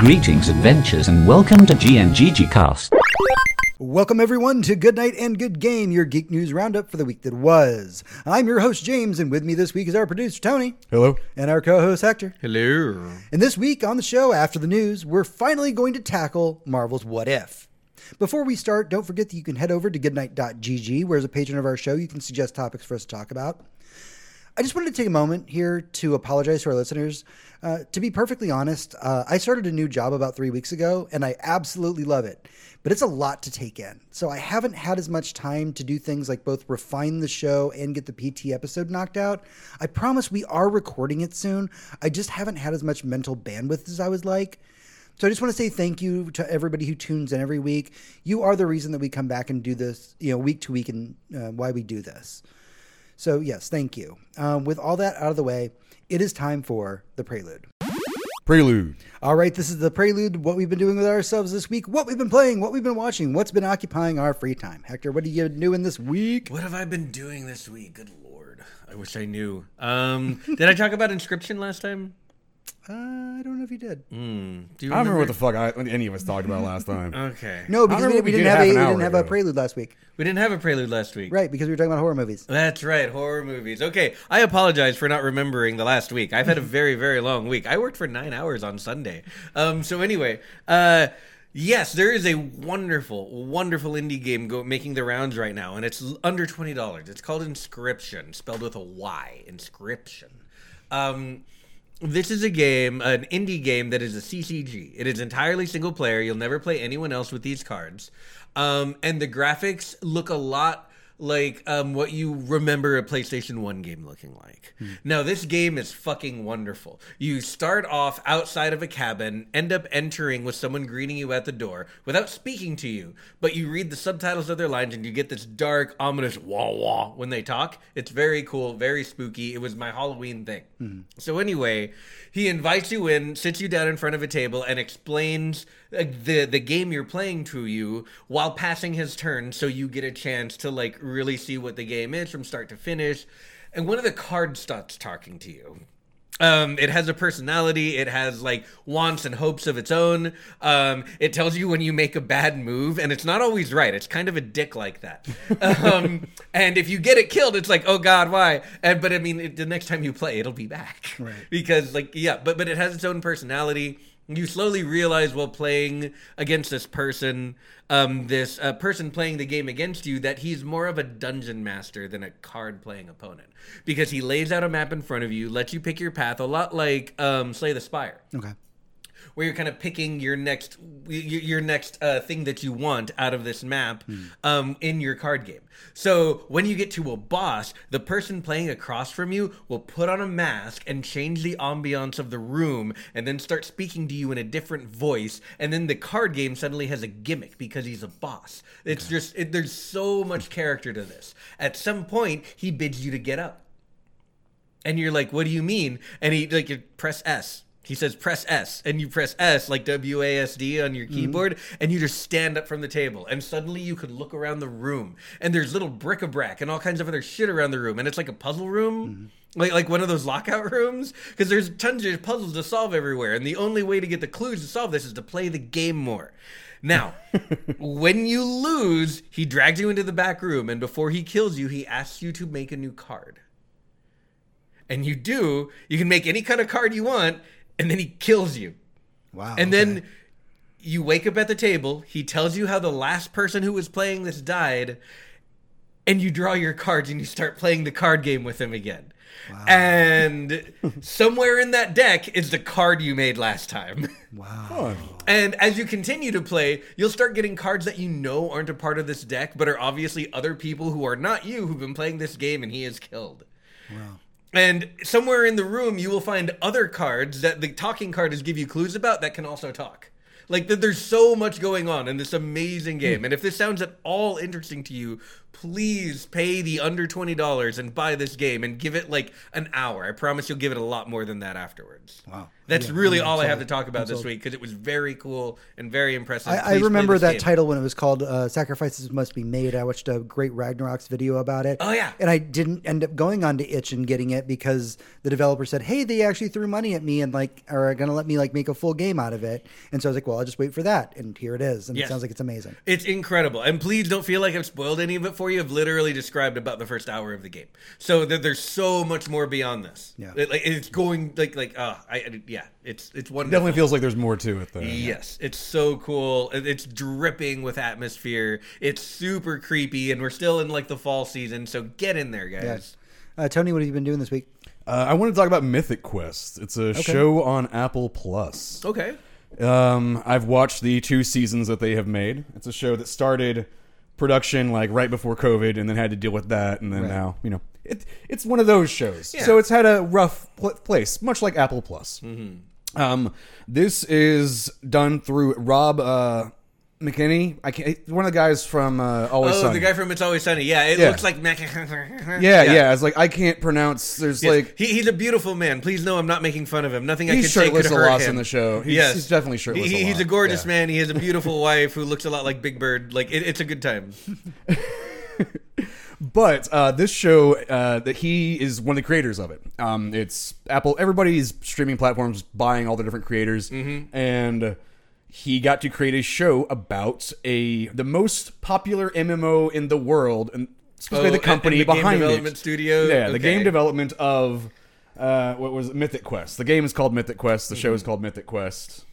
Greetings, adventures, and welcome to GNGG Cast. Welcome, everyone, to Good Night and Good Game, your geek news roundup for the week that was. I'm your host, James, and with me this week is our producer, Tony, Hello. and our co host, Hector. Hello. And this week on the show, after the news, we're finally going to tackle Marvel's What If. Before we start, don't forget that you can head over to goodnight.gg, where as a patron of our show, you can suggest topics for us to talk about. I just wanted to take a moment here to apologize to our listeners. Uh, to be perfectly honest, uh, I started a new job about three weeks ago, and I absolutely love it. But it's a lot to take in. So I haven't had as much time to do things like both refine the show and get the PT episode knocked out. I promise we are recording it soon. I just haven't had as much mental bandwidth as I would like. So I just want to say thank you to everybody who tunes in every week. You are the reason that we come back and do this, you know, week to week, and uh, why we do this. So yes, thank you. Um, with all that out of the way, it is time for the prelude. Prelude. All right, this is the prelude. What we've been doing with ourselves this week, what we've been playing, what we've been watching, what's been occupying our free time. Hector, what are you doing this week? What have I been doing this week? Good lord. I wish I knew. Um, did I talk about Inscryption last time? Uh, I don't know if you did. Mm, do you I don't remember what the fuck I, any of us talked about last time. Okay. No, because we, didn't- we we didn't have a we didn't have a prelude last week, We didn't have a prelude last week. right? Because we were talking about horror movies. That's right, horror movies. Okay, I apologize for not remembering the last week. I've had a very, very long week. I worked for nine hours on Sunday. Um, so anyway, uh, yes, there is a wonderful, wonderful indie game go- making the rounds right now, and it's under twenty dollars. It's called Inscryption, spelled with a Y. Inscryption. Um, this is a game, an indie game that is a CCG. It is entirely single player. You'll never play anyone else with these cards. Um, and the graphics look a lot like um, what you remember a PlayStation 1 game looking like. Now, this game is fucking wonderful. You start off outside of a cabin, end up entering with someone greeting you at the door without speaking to you, but you read the subtitles of their lines and you get this dark, ominous wah wah when they talk. It's very cool, very spooky. It was my Halloween thing. So, anyway, he invites you in, sits you down in front of a table, and explains the the game you're playing to you while passing his turn, so you get a chance to like really see what the game is from start to finish. And one of the cards starts talking to you. Um, it has a personality. It has like wants and hopes of its own. Um, it tells you when you make a bad move, and it's not always right. It's kind of a dick like that. Um, and if you get it killed, it's like, oh god, why? And but I mean, it, the next time you play, it'll be back, Right. Because like, yeah, but but it has its own personality. You slowly realize while playing against this person, um, this uh, person playing the game against you, that he's more of a dungeon master than a card playing opponent because he lays out a map in front of you, lets you pick your path, a lot like um, Slay the Spire Okay. Where you're kind of picking your next your, next uh, thing that you want out of this map um, in your card game. So when you get to a boss, the person playing across from you will put on a mask and change the ambiance of the room, and then start speaking to you in a different voice. And then the card game suddenly has a gimmick because he's a boss. It's just it, there's so much character to this. At some point, he bids you to get up. And you're like, what do you mean? And he like you press S. He says press S, and you press S like W A S D on your mm-hmm. keyboard, and you just stand up from the table, and suddenly you could look around the room, and there's little bric-a-brac and all kinds of other shit around the room, and it's like a puzzle room. Mm-hmm. Like, like one of those lockout rooms because there's tons of puzzles to solve everywhere and the only way to get the clues to solve this is to play the game more. Now when you lose he drags you into the back room and before he kills you he asks you to make a new card. And you do, you can make any kind of card you want, and then he kills you. Wow. And okay. then you wake up at the table, he tells you how the last person who was playing this died, and you draw your cards and you start playing the card game with him again. Wow. And somewhere in that deck is the card you made last time. wow. And as you continue to play, you'll start getting cards that you know aren't a part of this deck, but are obviously other people who are not you who've been playing this game and he is killed. Wow. And somewhere in the room, you will find other cards that the talking card is give you clues about that can also talk. Like th- there's so much going on in this amazing game. Hmm. And if this sounds at all interesting to you, please pay the under twenty dollars and buy this game and give it like an hour. I promise you'll give it a lot more than that afterwards. Wow. That's really all I have to talk about this week because it was very cool and very impressive. I, I remember that game. title when it was called uh, "Sacrifices Must Be Made." I watched a great Ragnarok's video about it. Oh, yeah. and I didn't end up going on to Itch and getting it because the developer said, "Hey, they actually threw money at me and like are going to let me like make a full game out of it." And so I was like, "Well, I'll just wait for that." And here it is, and Yes. it sounds like it's amazing. It's incredible, and please don't feel like I've spoiled any of it for you. I've literally described about the first hour of the game, so there, there's so much more beyond this. Yeah. It- like it's going like like uh, I I- yeah, it's it's wonderful. Definitely feels like there's more to it though. Yes, it's so cool. It- It's dripping with atmosphere. It's super creepy, and we're still in like the fall season. So get in there, guys. Yes. Uh, Tony, what have you been doing this week? Uh, I want to talk about Mythic Quest. It's a show on Apple Plus. Okay. Um, I've watched the two seasons that they have made. It's a show that started production like right before COVID, and then had to deal with that, and then Right. now you know it, it's one of those shows. Yeah. So it's had a rough pl- place, much like Apple Plus. Um, this is done through Rob uh, McKinney. I can't, one of the guys from uh, Always Oh, Sunny. the guy from It's Always Sunny. Yeah, it Yeah. looks like. McKinney. Yeah, yeah, It's like I can't pronounce. There's Yes. like he, he's a beautiful man. Please know I'm not making fun of him. Nothing I He's could say shirtless could a hurt lot him in the show. He's- yes, he's definitely shirtless He- a he's lot. a gorgeous Yeah. man. He has a beautiful wife who looks a lot like Big Bird. Like it, it's a good time. But uh, this show, uh, that he is one of the creators of it. Um, it's Apple. Everybody's streaming platforms buying all the different creators, Mm-hmm. and he got to create a show about a the most popular MMO in the world, and specifically Oh, the company and the game behind development it. studio? Yeah, the game development of uh, what was it? Mythic Quest. The game is called Mythic Quest. The show Mm-hmm. is called Mythic Quest.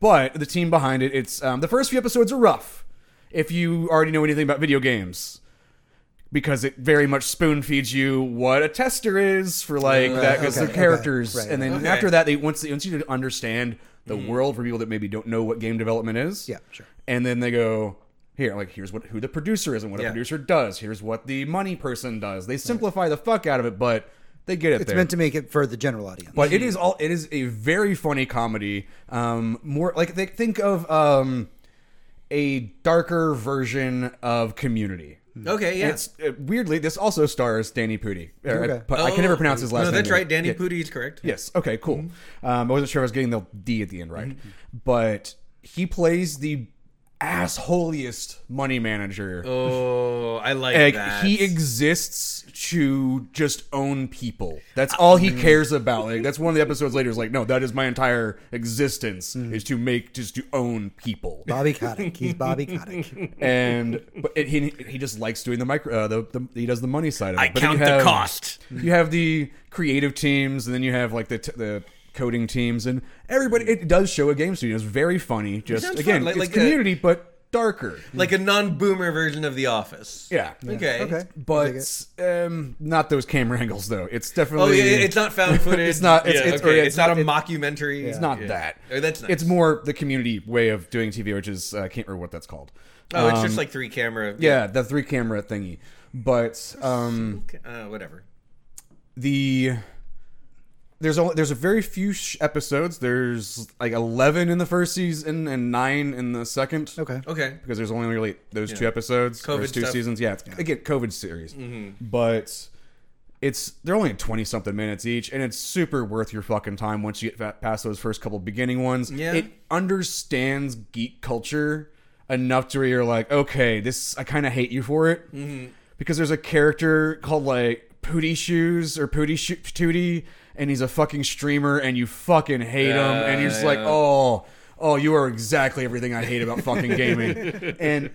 But the team behind it, it's um, the first few episodes are rough. If you already know anything about video games, because it very much spoon feeds you what a tester is for like that because okay, they're characters, okay, right. and then Okay. after that they once they want you understand the world for people that maybe don't know what game development is. Yeah, sure. And then they go here, like here's what who the producer is and what Yeah. a producer does. Here's what the money person does. They simplify the fuck out of it, but they get it It's there. meant to make it for the general audience. But it is all. It is a very funny comedy. Um, more like they think of um, a darker version of Community. Okay, yeah. It's uh, weirdly this also stars Danny Pudi. Uh, Okay. but I can never pronounce his last Oh, No, name. that's right. Danny Yeah. Pudi is correct. Yes. Okay. Cool. Mm-hmm. Um, I wasn't sure if I was getting the D at the end right, but he plays the assholiest money manager. Oh, I like Like that. he exists to just own people. That's uh, all he mm. cares about. Like that's one of the episodes later. Is like, no, that is my entire existence mm. is to make just to own people. Bobby Kotick. He's Bobby Kotick. And but it, he he just likes doing the micro. Uh, the, the he does the money side of it. I But count you the cost. You have the creative teams, and then you have like the t- the coding teams, and everybody. It does show a game studio. It's very funny. Just sounds again, fun. Like- it's like a- community, but darker. Like a non-boomer version of The Office. Yeah. Okay. Okay. But um, not those camera angles though. It's definitely. Oh definitely. yeah, it's not found footage. It's not- it's- Yeah, it's- okay. or it's, it's not, not- a it- mockumentary. It's not Yeah. that. Oh, that's nice. It's more the community way of doing TV, which is uh, I can't remember what that's called. Oh, it's Um, just like three camera. yeah, the three camera thingy. But um, Okay, Uh, whatever. the there's only there's a very few sh- episodes. There's like eleven in the first season and nine in the second. Okay. Okay. because there's only really those two episodes, COVID those two stuff. seasons. Yeah, it's again COVID series, mm-hmm. but it's they're only twenty something minutes each, and it's super worth your fucking time once you get fa- past those first couple beginning ones. Yeah. it understands geek culture enough to where you're like, okay, this I kind of hate you for it mm-hmm. because there's a character called like Pooty Shoes or Pooty Sho- Tootie, and he's a fucking streamer, and you fucking hate him, and you're just like, oh, oh, you are exactly everything I hate about fucking gaming, and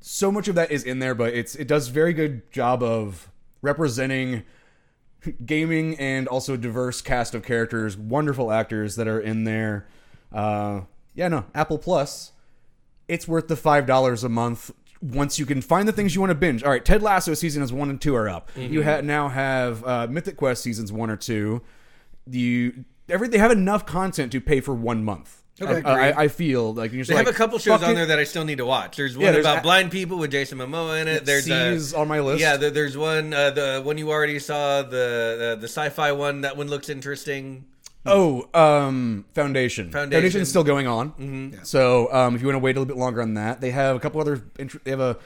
so much of that is in there, but it's it does very good job of representing gaming and also a diverse cast of characters, wonderful actors that are in there. Uh, yeah, no, Apple Plus, it's worth the five dollars a month. Once you can find the things you want to binge. All right, Ted Lasso seasons one and two are up. You ha- now have uh, Mythic Quest seasons one or two. You every they have enough content to pay for one month. Okay. I, I, I feel like you're just They like, have a couple shows on there that I still need to watch. There's one Yeah, there's about a- blind people with Jason Momoa in it. There's See uh, is on my list. Yeah, there, there's one. Uh, the one you already saw, the uh, the sci-fi one. That one looks interesting. Oh, um, Foundation. Foundation. Foundation is still going on. Mm-hmm. So, um, if you want to wait a little bit longer on that, they have a couple other. Int- they have a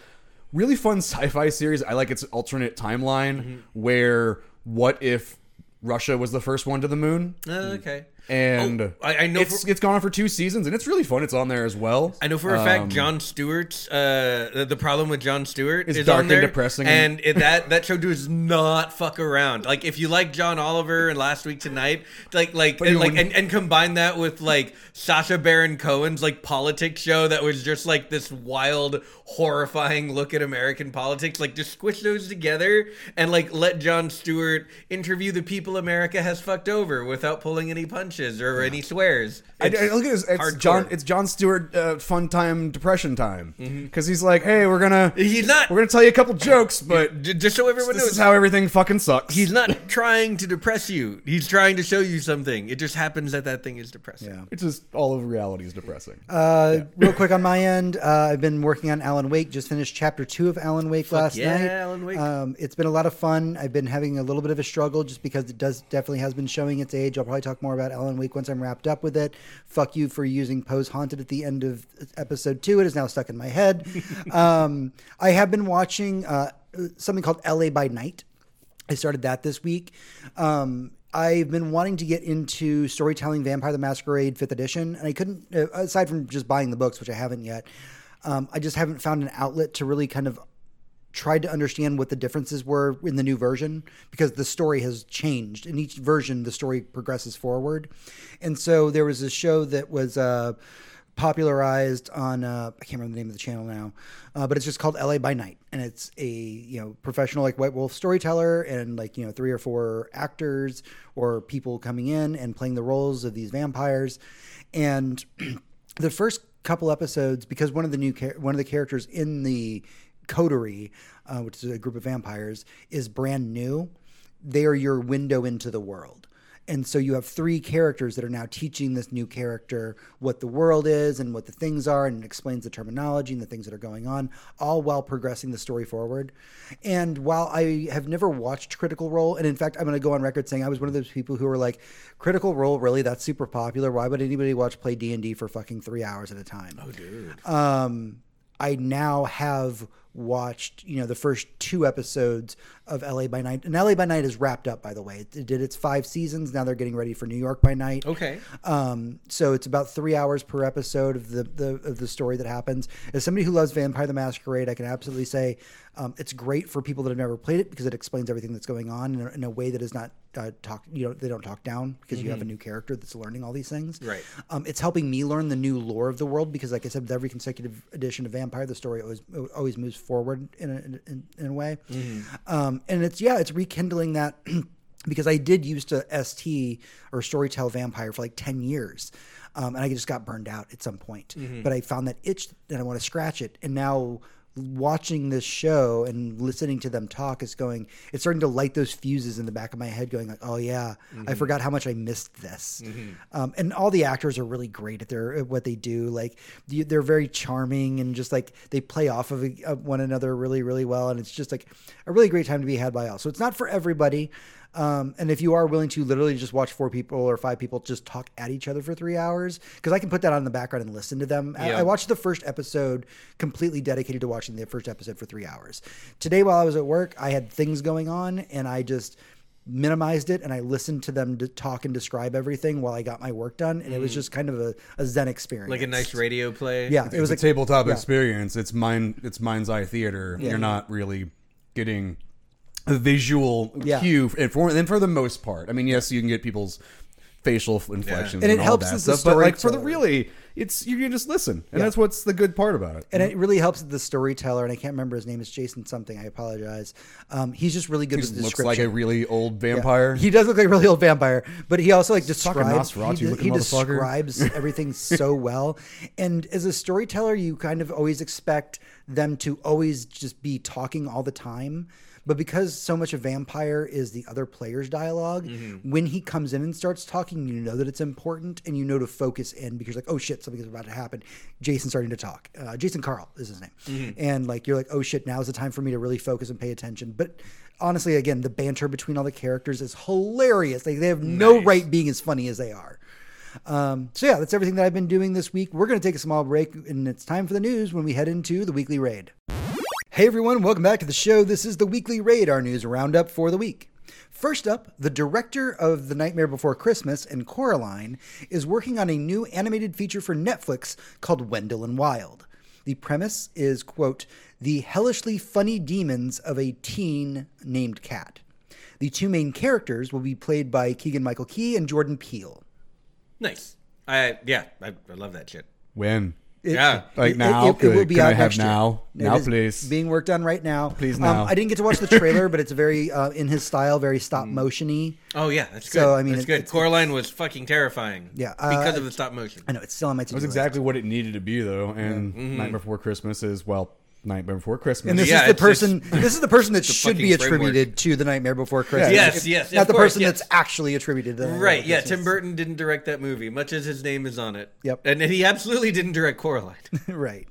really fun sci-fi series. I like its alternate timeline Mm-hmm. where what if Russia was the first one to the moon? Uh, okay. And Oh, I- I know it's for- it's gone on for two seasons, and it's really fun. It's on there as well. I know for a Um, fact Jon Stewart's uh, the- the problem with Jon Stewart It's is dark on and depressing and it, that that show does not fuck around. Like if you like John Oliver and Last Week Tonight, like like and, like and, and combine that with like Sacha Baron Cohen's like politics show that was just like this wild, horrifying look at American politics. Like just squish those together and like let Jon Stewart interview the people America has fucked over without pulling any punches or any swears. I, I look at this. It's hardcore. John. It's Jon Stewart. Uh, fun time, depression time. Because he's like, hey, we're gonna He's not we're gonna tell you a couple jokes, but J- just so everyone this knows is how everything fucking sucks. He's not trying to depress you. He's trying to show you something. It just happens that that thing is depressing. Yeah. It's just all of reality is depressing. Uh, Real quick on my end, uh, I've been working on Alan Wake. Just finished chapter two of Alan Wake last yeah, night. Alan Wake. Um, it's been a lot of fun. I've been having a little bit of a struggle just because it does definitely has been showing its age. I'll probably talk more about Alan Wake once I'm wrapped up with it. Fuck you for using Poe's Haunted at the end of episode two. It is now stuck in my head. um, I have been watching uh, something called LA by Night. I started that this week. Um, I've been wanting to get into storytelling Vampire the Masquerade 5th edition, and I couldn't, uh, aside from just buying the books, which I haven't yet, um, I just haven't found an outlet to really kind of tried to understand what the differences were in the new version because the story has changed. In each version, the story progresses forward. And so there was a show that was uh, popularized on, uh, I can't remember the name of the channel now, uh, but it's just called LA by Night. And it's a, you know, professional like White Wolf storyteller and like, you know, three or four actors or people coming in and playing the roles of these vampires. And the first couple episodes, because one of the new, one of the characters in the coterie, uh, which is a group of vampires, is brand new. They are your window into the world. And so you have three characters that are now teaching this new character what the world is and what the things are, and explains the terminology and the things that are going on, all while progressing the story forward. And while I have never watched Critical Role, and in fact, I'm going to go on record saying I was one of those people who were like, "Critical Role, really? That's super popular. Why would anybody watch play D and D for fucking three hours at a time?" Oh, dude. Um, I now have watched, you know, the first two episodes of LA by Night. And LA by Night is wrapped up, by the way. It did its five seasons. Now they're getting ready for New York by Night. Okay. Um, so it's about three hours per episode of the, the of the story that happens. As somebody who loves Vampire the Masquerade, I can absolutely say um, it's great for people that have never played it because it explains everything that's going on in a, in a way that is not uh, talk. You know, they don't talk down because you have a new character that's learning all these things. Right. Um, it's helping me learn the new lore of the world because, like I said, with every consecutive edition of Vampire, the story always always moves forward in a, in, in a way. Um, and it's yeah, it's rekindling that. because I did used to ST or Storytell Vampire for like 10 years. Um, and I just got burned out at some point. But I found that itch and I want to scratch it. And now watching this show and listening to them talk is going, it's starting to light those fuses in the back of my head, going like, oh yeah, I forgot how much I missed this. Um, and all the actors are really great at their at what they do. Like they're very charming and just like they play off of, of one another really, really well. And it's just like a really great time to be had by all. So it's not for everybody. Um, and if you are willing to literally just watch four people or five people just talk at each other for three hours, because I can put that on in the background and listen to them. I, Yeah. I watched the first episode completely dedicated to watching the first episode for three hours. Today, while I was at work, I had things going on and I just minimized it and I listened to them to talk and describe everything while I got my work done. And it was just kind of a, a zen experience. Mm. Like a nice radio play. Yeah, it It was was a like tabletop yeah. experience. It's mind. It's mind's eye theater. Yeah. You're not really getting a visual Yeah. cue, and for and for the most part, I mean, yes, you can get people's facial inflections, And and, it all helps that the stuff. But like for the really, it's you can just listen, and Yeah. that's what's the good part about it. And it really helps the storyteller, and I can't remember his name, is Jason something. I apologize. Um, he's just really good He with looks description. like a really old Yeah. vampire. He does look like a really old vampire, but he also like describes. He, looking he describes everything so well, and as a storyteller, you kind of always expect them to always just be talking all the time. But because so much of Vampire is the other player's dialog when he comes in and starts talking, you know that it's important and you know to focus in because, like, oh shit, something's about to happen. Jason's starting to talk. Uh, Jason Carl is his name. And, like, you're like, oh shit, now's the time for me to really focus and pay attention. But honestly, again, the banter between all the characters is hilarious. Like, they have no right being as funny as they are. Um, so, yeah, that's everything that I've been doing this week. We're going to take a small break, and it's time for the news when we head into the weekly raid. Hey everyone, welcome back to the show. This is the weekly Radar news roundup for the week. First up, the director of The Nightmare Before Christmas and Coraline is working on a new animated feature for Netflix called Wendell and Wild. The premise is, quote, the hellishly funny demons of a teen named Cat. The two main characters will be played by Keegan Michael Key and Jordan Peele. Nice. I yeah, I, I love that shit. When? It- Yeah. Like it- now? it, it will be out I have next year. now? It Now, please. Being worked on right now. Please Um, now. I didn't get to watch the trailer, but it's very uh, in his style, very stop motiony. Oh yeah, that's good. So, I mean, that's it- good. it's- Coraline was fucking terrifying. Yeah, uh, because of the stop motion. I know it's still on my to That was exactly what it needed to be, though. And Mm-hmm. Nightmare Before Christmas is well, Nightmare Before Christmas. And this Yeah, is the it's- person. This is the person that should be fucking framework. attributed to the Nightmare Before Christmas. Yes, If- yes, Not of the course, person yes. that's actually attributed to the Nightmare Right, Before yeah. Christmas. Tim Burton didn't direct that movie, much as his name is on it. Yep. And, and he absolutely didn't direct Coraline. right.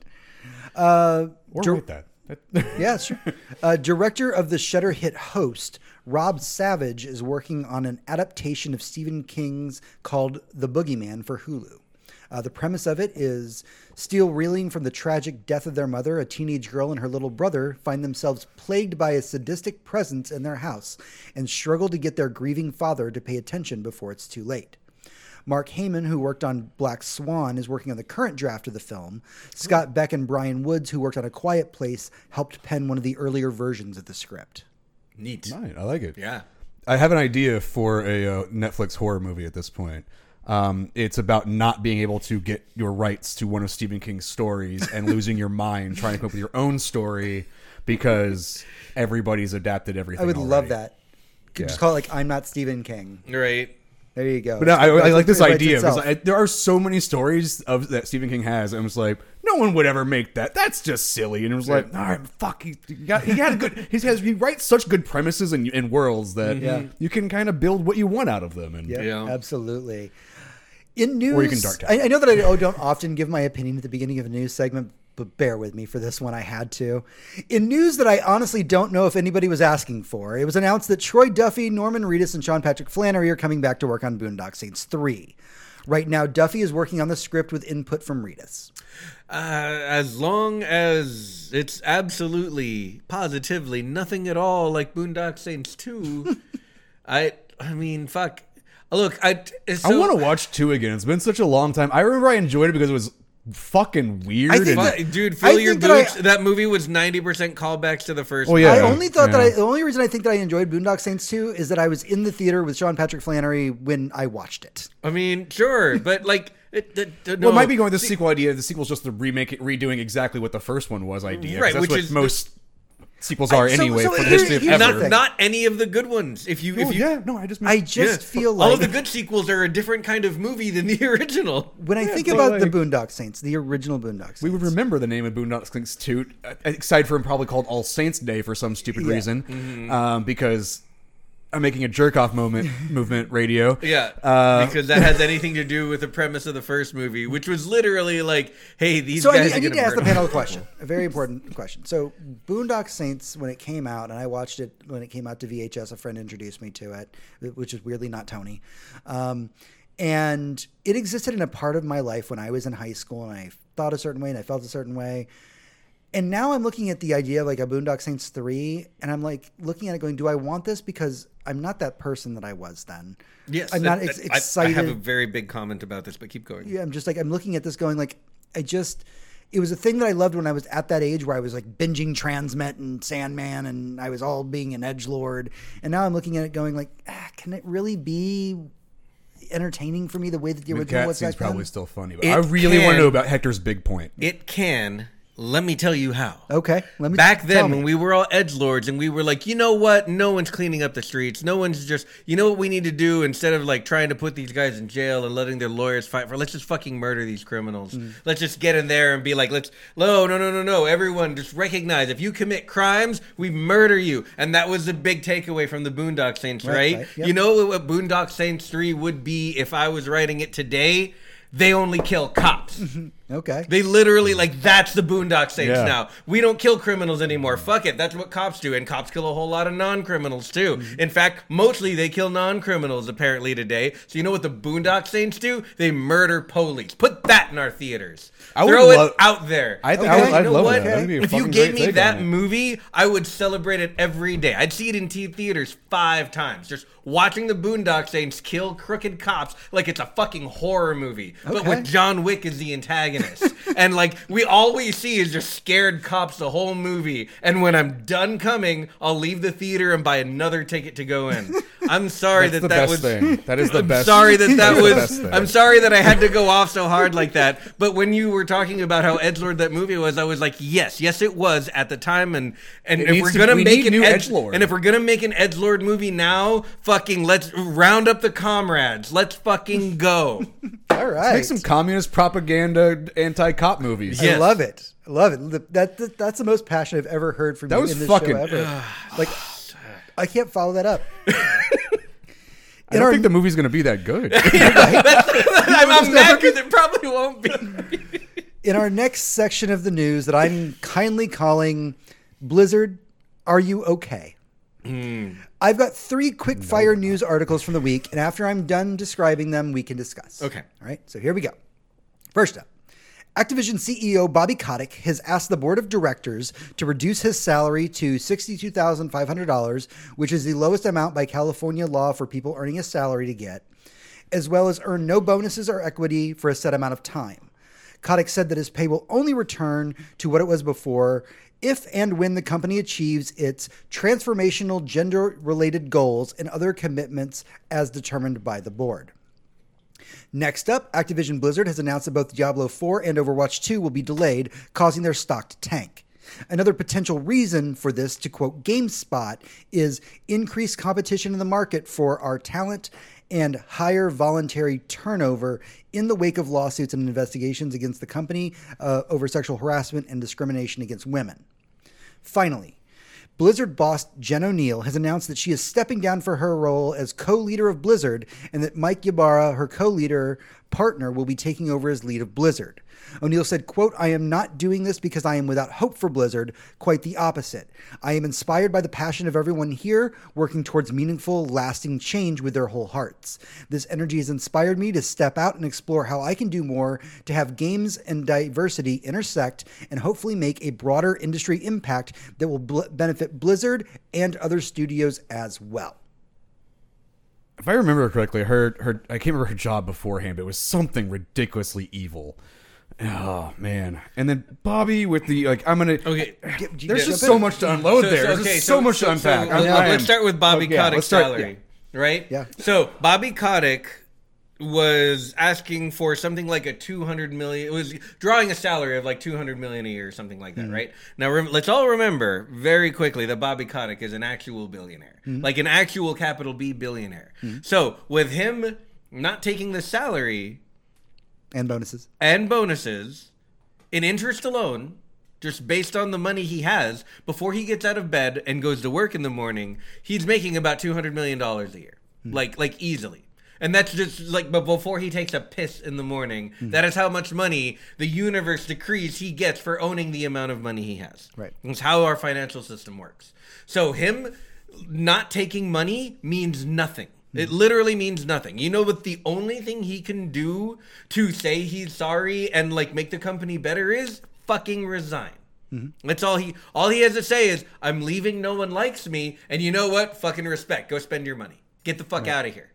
Uh, or dir- write that. That- yeah, sure. Uh, director of the Shudder hit Host, Rob Savage, is working on an adaptation of Stephen King's called The Boogeyman for Hulu. Uh, the premise of it is still reeling from the tragic death of their mother, a teenage girl and her little brother find themselves plagued by a sadistic presence in their house and struggle to get their grieving father to pay attention before it's too late. Mark Heyman, who worked on Black Swan, is working on the current draft of the film. Scott Beck and Bryan Woods, who worked on A Quiet Place, helped pen one of the earlier versions of the script. Neat. Right, I like it. Yeah. I have an idea for a uh, Netflix horror movie at this point. Um, it's about not being able to get your rights to one of Stephen King's stories and losing your mind trying to come up with your own story because everybody's adapted everything. I would already. love that. Could Yeah. just call it like I'm not Stephen King. Right. There you go. But no, I, I like this idea because itself. There are so many stories of that Stephen King has, and it was like, no one would ever make that. That's just silly. And it was like, all right, fuck, he, he got he had a good. He has he writes such good premises and, and worlds that Yeah. you can kind of build what you want out of them. And Yep, Yeah. absolutely. In news, Or you can dark. I, I know that I don't often give my opinion at the beginning of a news segment, but bear with me for this one. I had to. In news that I honestly don't know if anybody was asking for, it was announced that Troy Duffy, Norman Reedus, and Sean Patrick Flanery are coming back to work on Boondock Saints 3. Right now, Duffy is working on the script with input from Reedus. Uh, as long as it's absolutely, positively nothing at all like Boondock Saints 2, I I mean, fuck. Look, I it's I want to watch two again. It's been such a long time. I remember I enjoyed it because it was fucking weird. I think and, that- Fuck, dude, I fill your think that I- That, movie was 90% callbacks to the first Oh, one. yeah. I only thought that. I, the only reason I think that I enjoyed Boondock Saints 2 is that I was in the theater with Sean Patrick Flanery when I watched it. I mean, sure, but like, it, it, it- well, it might be going with the sequel idea. The sequel's just the remake, redoing exactly what the first one was idea. 'cause Right, that's which what is- most sequels are so- anyway so for the history of ever. not, not any of the good ones. If you, Oh, if you, yeah, no, I just I just Yeah. feel all like of the good sequels are a different kind of movie than the original. when I think but about the like- Boondock Saints, the original Boondock Saints. we would remember the name of Boondock Saints 2, uh, aside from probably called All Saints Day for some stupid Yeah. reason, Mm-hmm. um, because I'm making a jerk off moment movement radio. Yeah, Uh, because that has anything to do with the premise of the first movie, which was literally like, "Hey, these So I guys need, are I need gonna ask the panel a question, a very important question. So, Boondock Saints, when it came out, and I watched it when it came out to VHS, a friend introduced me to it, which is weirdly not Tony. Um, and it existed in a part of my life when I was in high school, and I thought a certain way, and I felt a certain way. And now I'm looking at the idea of like a Boondock Saints 3, and I'm like looking at it going, do I want this? Because I'm not that person that I was then. Yes, I'm not that- ex- that- I- I, have a very big comment about this, but keep going. yeah, I'm just like I'm looking at this going like I just it was a thing that I loved when I was at that age where I was like binging Transmet and Sandman and I was all being an edge lord. And now I'm looking at it going like, ah, can it really be entertaining for me the way that the The original cat was scene's back then? probably still funny, but It I really want to know about Hector's big point. It can. Let me tell you how. Okay, let me Back then, when we were all edge lords, and we were like, you know what? No one's cleaning up the streets. No one's just, you know what we need to do instead of like trying to put these guys in jail and letting their lawyers fight for. Let's just fucking murder these criminals. Mm. Let's just get in there and be like, let's. No, no, no, no, no. Everyone, just recognize if you commit crimes, we murder you. And that was the big takeaway from the Boondock Saints, Right, right? right, yep. You know what Boondock Saints three would be if I was writing it today? They only kill cops. Okay. They literally like that's the Boondock Saints Yeah. now. We don't kill criminals anymore. Fuck it. That's what cops do, and cops kill a whole lot of non-criminals too. Mm-hmm. In fact, mostly they kill non-criminals apparently today. So you know what the Boondock Saints do? They murder police. Put that in our theaters. I would Throw it love- out there. I think Okay. I would, I'd You know love what? that. That'd be a if you gave great me that movie, I would celebrate it every day. I'd see it in t- theaters five times, just watching the Boondock Saints kill crooked cops like it's a fucking horror movie, but with John Wick as the antagonist. And like we all we see is just scared cops the whole movie. And when I'm done coming, I'll leave the theater and buy another ticket to go in. I'm sorry That's that the that best was. thing. That is the I'm best. sorry that that That's the was. best thing. I'm sorry that I had to go off so hard like that. But when you were talking about how edgelord that movie was, I was like, yes, yes, it was at the time. And and It if we're gonna we make an new edge, edgelord. and if we're gonna make an edgelord movie now, fucking let's round up the comrades. Let's fucking go. All right. Make some communist propaganda anti-cop movies. I love it. I love it. The- That, that that's the most passion I've ever heard from That you was in this fucking- show ever. like, I can't follow that up. I don't think the movie's going to be that good. I'm, I'm mad because it probably won't be. In our next section of the news that I'm kindly calling Blizzard, Are You Okay? Hmm. I've got three quick fire news articles from the week, and after I'm done describing them, we can discuss. Okay. All right, so here we go. First up Activision CEO Bobby Kotick has asked the board of directors to reduce his salary to $62,500, which is the lowest amount by California law for people earning a salary to get, as well as earn no bonuses or equity for a set amount of time. Kotick said that his pay will only return to what it was before if and when the company achieves its transformational gender related goals and other commitments as determined by the board. Next up, Activision Blizzard has announced that both Diablo 4 and Overwatch 2 will be delayed, causing their stock to tank. Another potential reason for this, to quote GameSpot, is increased competition in the market for our talent and higher voluntary turnover in the wake of lawsuits and investigations against the company uh, over sexual harassment and discrimination against women. Finally, Blizzard boss Jen Oneal has announced that she is stepping down for her role as co-leader of Blizzard and that Mike Ybarra, her co-leader partner, will be taking over as lead of Blizzard. Oneal said, quote, I am not doing this because I am without hope for Blizzard, quite the opposite. I am inspired by the passion of everyone here working towards meaningful, lasting change with their whole hearts. This energy has inspired me to step out and explore how I can do more to have games and diversity intersect and hopefully make a broader industry impact that will bl- benefit Blizzard and other studios as well. if I remember correctly, her her I can't remember her job beforehand, but it was something ridiculously evil. Oh man! And then Bobby with the like, I'm gonna. Okay. There's just so much to unload there. There's just so, much to unpack. I'm- let- I let's start with Bobby Oh, yeah, Kotick's let's start- salary, right? Yeah. So Bobby Kotick was asking for something like a 200 million it was drawing a salary of like 200 million a year or something like that Mm-hmm. right now rem- let's all remember very quickly that bobby kotick is an actual billionaire Mm-hmm. like an actual capital b billionaire so with him not taking the salary And bonuses. and bonuses in interest alone, just based on the money he has, before he gets out of bed and goes to work in the morning, he's making about two hundred million dollars a year, hmm. like like easily. And that's just like, but before he takes a piss in the morning, hmm. that is how much money the universe decrees he gets for owning the amount of money he has. Right. It's how our financial system works. So him not taking money means nothing. It literally means nothing. You know what the only thing he can do to say he's sorry and like make the company better is fucking resign. That's all he all he has to say is I'm leaving no one likes me and you know what? Fucking respect. Go spend your money. Get the fuck out of here.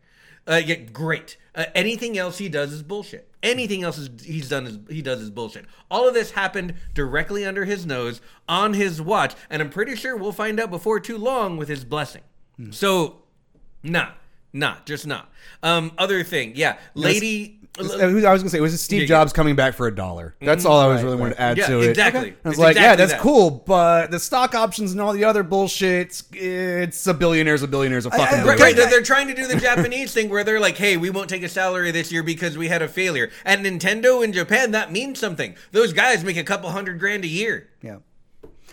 Uh, yeah, great. Uh, anything else he does is bullshit. Anything else is, he's done is he does is bullshit. All of this happened directly under his nose on his watch, and I'm pretty sure we'll find out before too long with his blessing. So, nah, nah, just not. Um, other thing, yeah, lady. I was gonna say, it was it Steve Yeah, Jobs coming back for a dollar? That's all I was really wanted to add Yeah, to it. exactly. I was It's like, yeah, that's that. cool, but the stock options and all the other bullshit, it's a billionaire's a billionaire's a fucking I- Right, billionaire. right, they're, they're trying to do the Japanese thing where they're like, "Hey, we won't take a salary this year because we had a failure." At Nintendo in Japan, that means something. Those guys make a couple hundred grand a year. Yeah.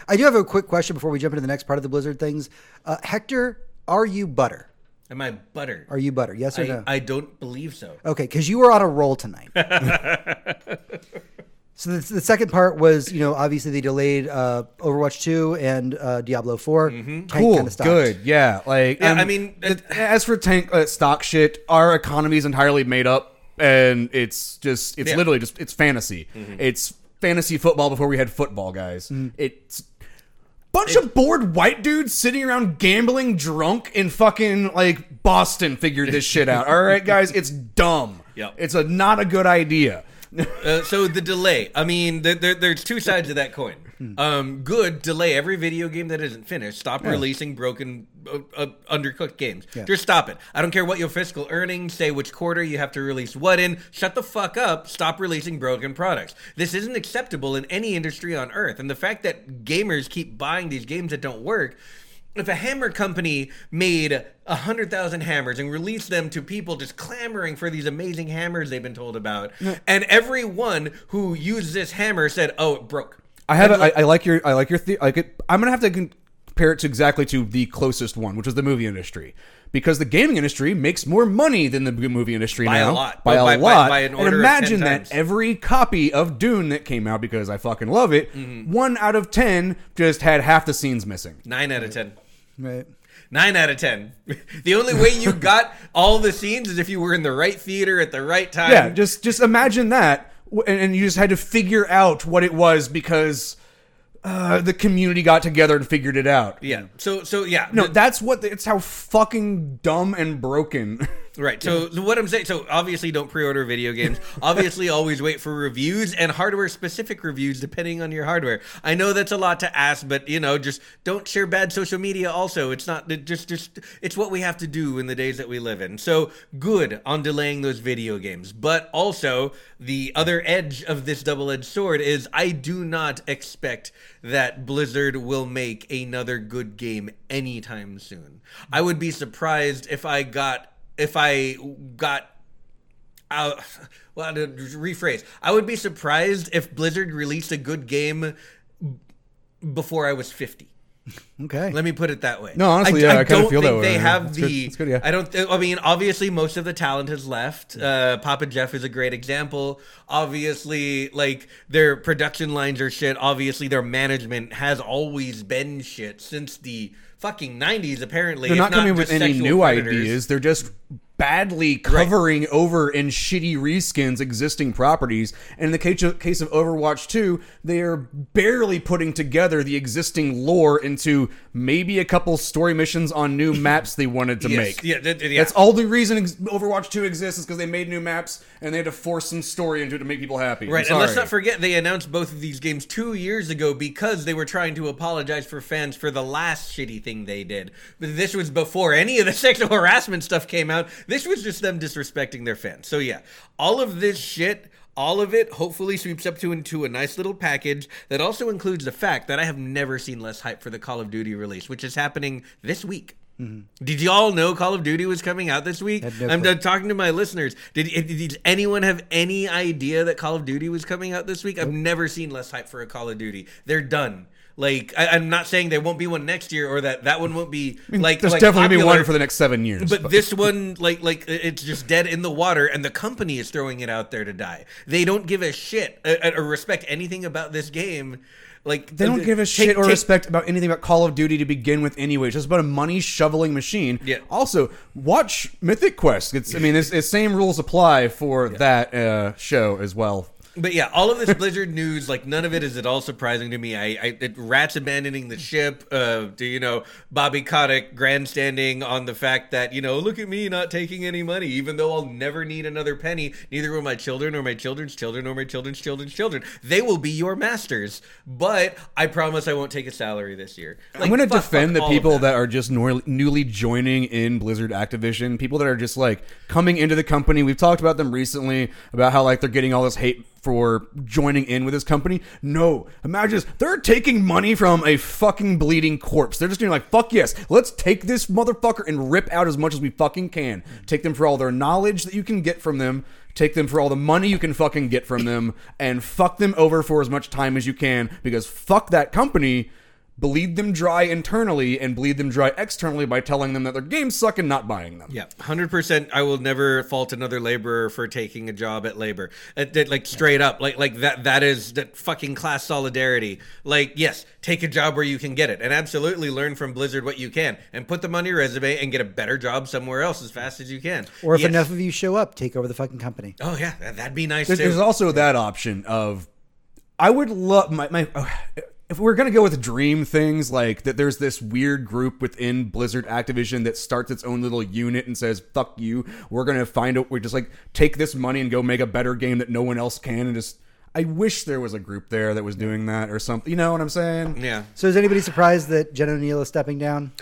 I do have a quick question before we jump into the next part of the Blizzard things. Uh, Hector, are you butter? Am I butter? Are you butter? Yes or I, no? I don't believe so. Okay, because you were on a roll tonight. So the, the second part was, you know, obviously they delayed uh, Overwatch 2 and uh, Diablo 4. Tank cool, kinda good, yeah. Like, Yeah, um, I mean, th- as for tank uh, stock shit, our economy is entirely made up, and it's just it's Yeah. literally just it's fantasy. It's fantasy football before we had football, guys. It's bunch of bored white dudes sitting around gambling drunk in fucking like Boston figured this shit out. All right, guys, it's dumb. Yep. It's a not a good idea. Uh, so the delay. I mean, there, there, there's two sides of that coin. Um, good delay every video game that isn't finished. Stop releasing broken, uh, uh, undercooked games. Just stop it. I don't care what your fiscal earnings say, which quarter you have to release what in. Shut the fuck up. Stop releasing broken products. This isn't acceptable in any industry on earth. And the fact that gamers keep buying these games that don't work if a hammer company made a hundred thousand hammers and released them to people just clamoring for these amazing hammers they've been told about, and everyone who used this hammer said, "Oh, it broke." I have. A, I, I like your. I like your. The, I could, I'm gonna have to compare it to exactly to the closest one, which is the movie industry, because the gaming industry makes more money than the movie industry By a now. lot. By a By- by- lot. by an and imagine 10 that times. every copy of Dune that came out, because I fucking love it, Mm-hmm. one out of ten just had half the scenes missing. nine out of ten. Right. Nine out of ten. the only way you got all the scenes is if you were in the right theater at the right time. Yeah, just just imagine that, and, and you just had to figure out what it was because uh, the community got together and figured it out. yeah. So so yeah. No, the- that's what. It's how fucking dumb and broken. Right. So so what I'm saying, so obviously don't pre-order video games. obviously always wait for reviews and hardware-specific reviews depending on your hardware. I know that's a lot to ask, but you know, just don't share bad social media. Also, it's not it just just it's what we have to do in the days that we live in. So good on delaying those video games, but also the other edge of this double-edged sword is I do not expect that Blizzard will make another good game anytime soon. I would be surprised if I got if I got uh, well to rephrase i would be surprised if blizzard released a good game before i was 50 Okay. let me put it that way. No, honestly, I, yeah, I I kinda don't feel that way, they have That's the. good, good, yeah. I don't. I mean, obviously, most of the talent has left. Uh, Papa Jeff is a great example. Obviously, like their production lines are shit. Obviously, their management has always been shit since the fucking nineties. Apparently, They're if not coming with any new predators. ideas. They're just badly covering over in shitty reskins existing properties. And in the case of, case of Overwatch 2, they are barely putting together the existing lore into maybe a couple story missions on new maps they wanted to Yes, make. yeah, th- th- yeah. That's all the reason Overwatch 2 exists is because they made new maps and they had to force some story into it to make people happy. Right, and let's not forget they announced both of these games two years ago because they were trying to apologize for fans for the last shitty thing they did. But this was before any of the sexual harassment stuff came out. This was just them disrespecting their fans. So yeah, all of this shit. All of it hopefully sweeps up to into a nice little package that also includes the fact that I have never seen less hype for the Call of Duty release, which is happening this week. Mm-hmm. Did you all know Call of Duty was coming out this week? No I'm done talking to my listeners. Did, did anyone have any idea that Call of Duty was coming out this week? I've never seen less hype for a Call of Duty. They're done. Like I, I'm not saying there won't be one next year or that that one won't be like. There's like definitely going to be one for the next seven years. But this one, like, like it's just dead in the water, and the company is throwing it out there to die. They don't give a shit uh, or respect anything about this game. Like They don't give a take- shit or take- respect about anything about Call of Duty to begin with, anyway. It's just about a money shoveling machine. Yeah. Also, watch Mythic Quest. It's, I mean, it's, it's same rules apply for that uh, show as well. But yeah, all of this Blizzard news, like none of it is at all surprising to me. I, I it, rats abandoning the ship. Uh, to you know, Bobby Kotick grandstanding on the fact that you know, look at me not taking any money, even though I'll never need another penny. Neither will my children, or my children's children, or my children's children's children. They will be your masters. But I promise I won't take a salary this year. I'm going to defend fuck the people that. are just nor- newly joining in Blizzard Activision. People that are just like coming into the company. We've talked about them recently about how like they're getting all this hate for joining in with this company. No, imagine this. They're taking money from a fucking bleeding corpse. They're just doing like, fuck yes, let's take this motherfucker and rip out as much as we fucking can. Take them for all their knowledge that you can get from them. Take them for all the money you can fucking get from them and fuck them over for as much time as you can because fuck that company bleed them dry internally and bleed them dry externally by telling them that their games suck and not buying them. Yeah, hundred percent. I will never fault another laborer for taking a job at labor. It, it- like straight up, like like that. That is that fucking class solidarity. Like, yes, take a job where you can get it, and absolutely learn from Blizzard what you can, and put them on your resume and get a better job somewhere else as fast as you can. Or if Yes. enough of you show up, take over the fucking company. Oh yeah, that- that'd be nice There's, too. there's also that option of I would love my, my oh, if we're gonna go with dream things like that there's this weird group within Blizzard Activision that starts its own little unit and says fuck you we're gonna find out we're just like take this money and go make a better game that no one else can and just I wish there was a group there that was doing that or something you know what I'm saying yeah. So is anybody surprised that Jen Oneal is stepping down?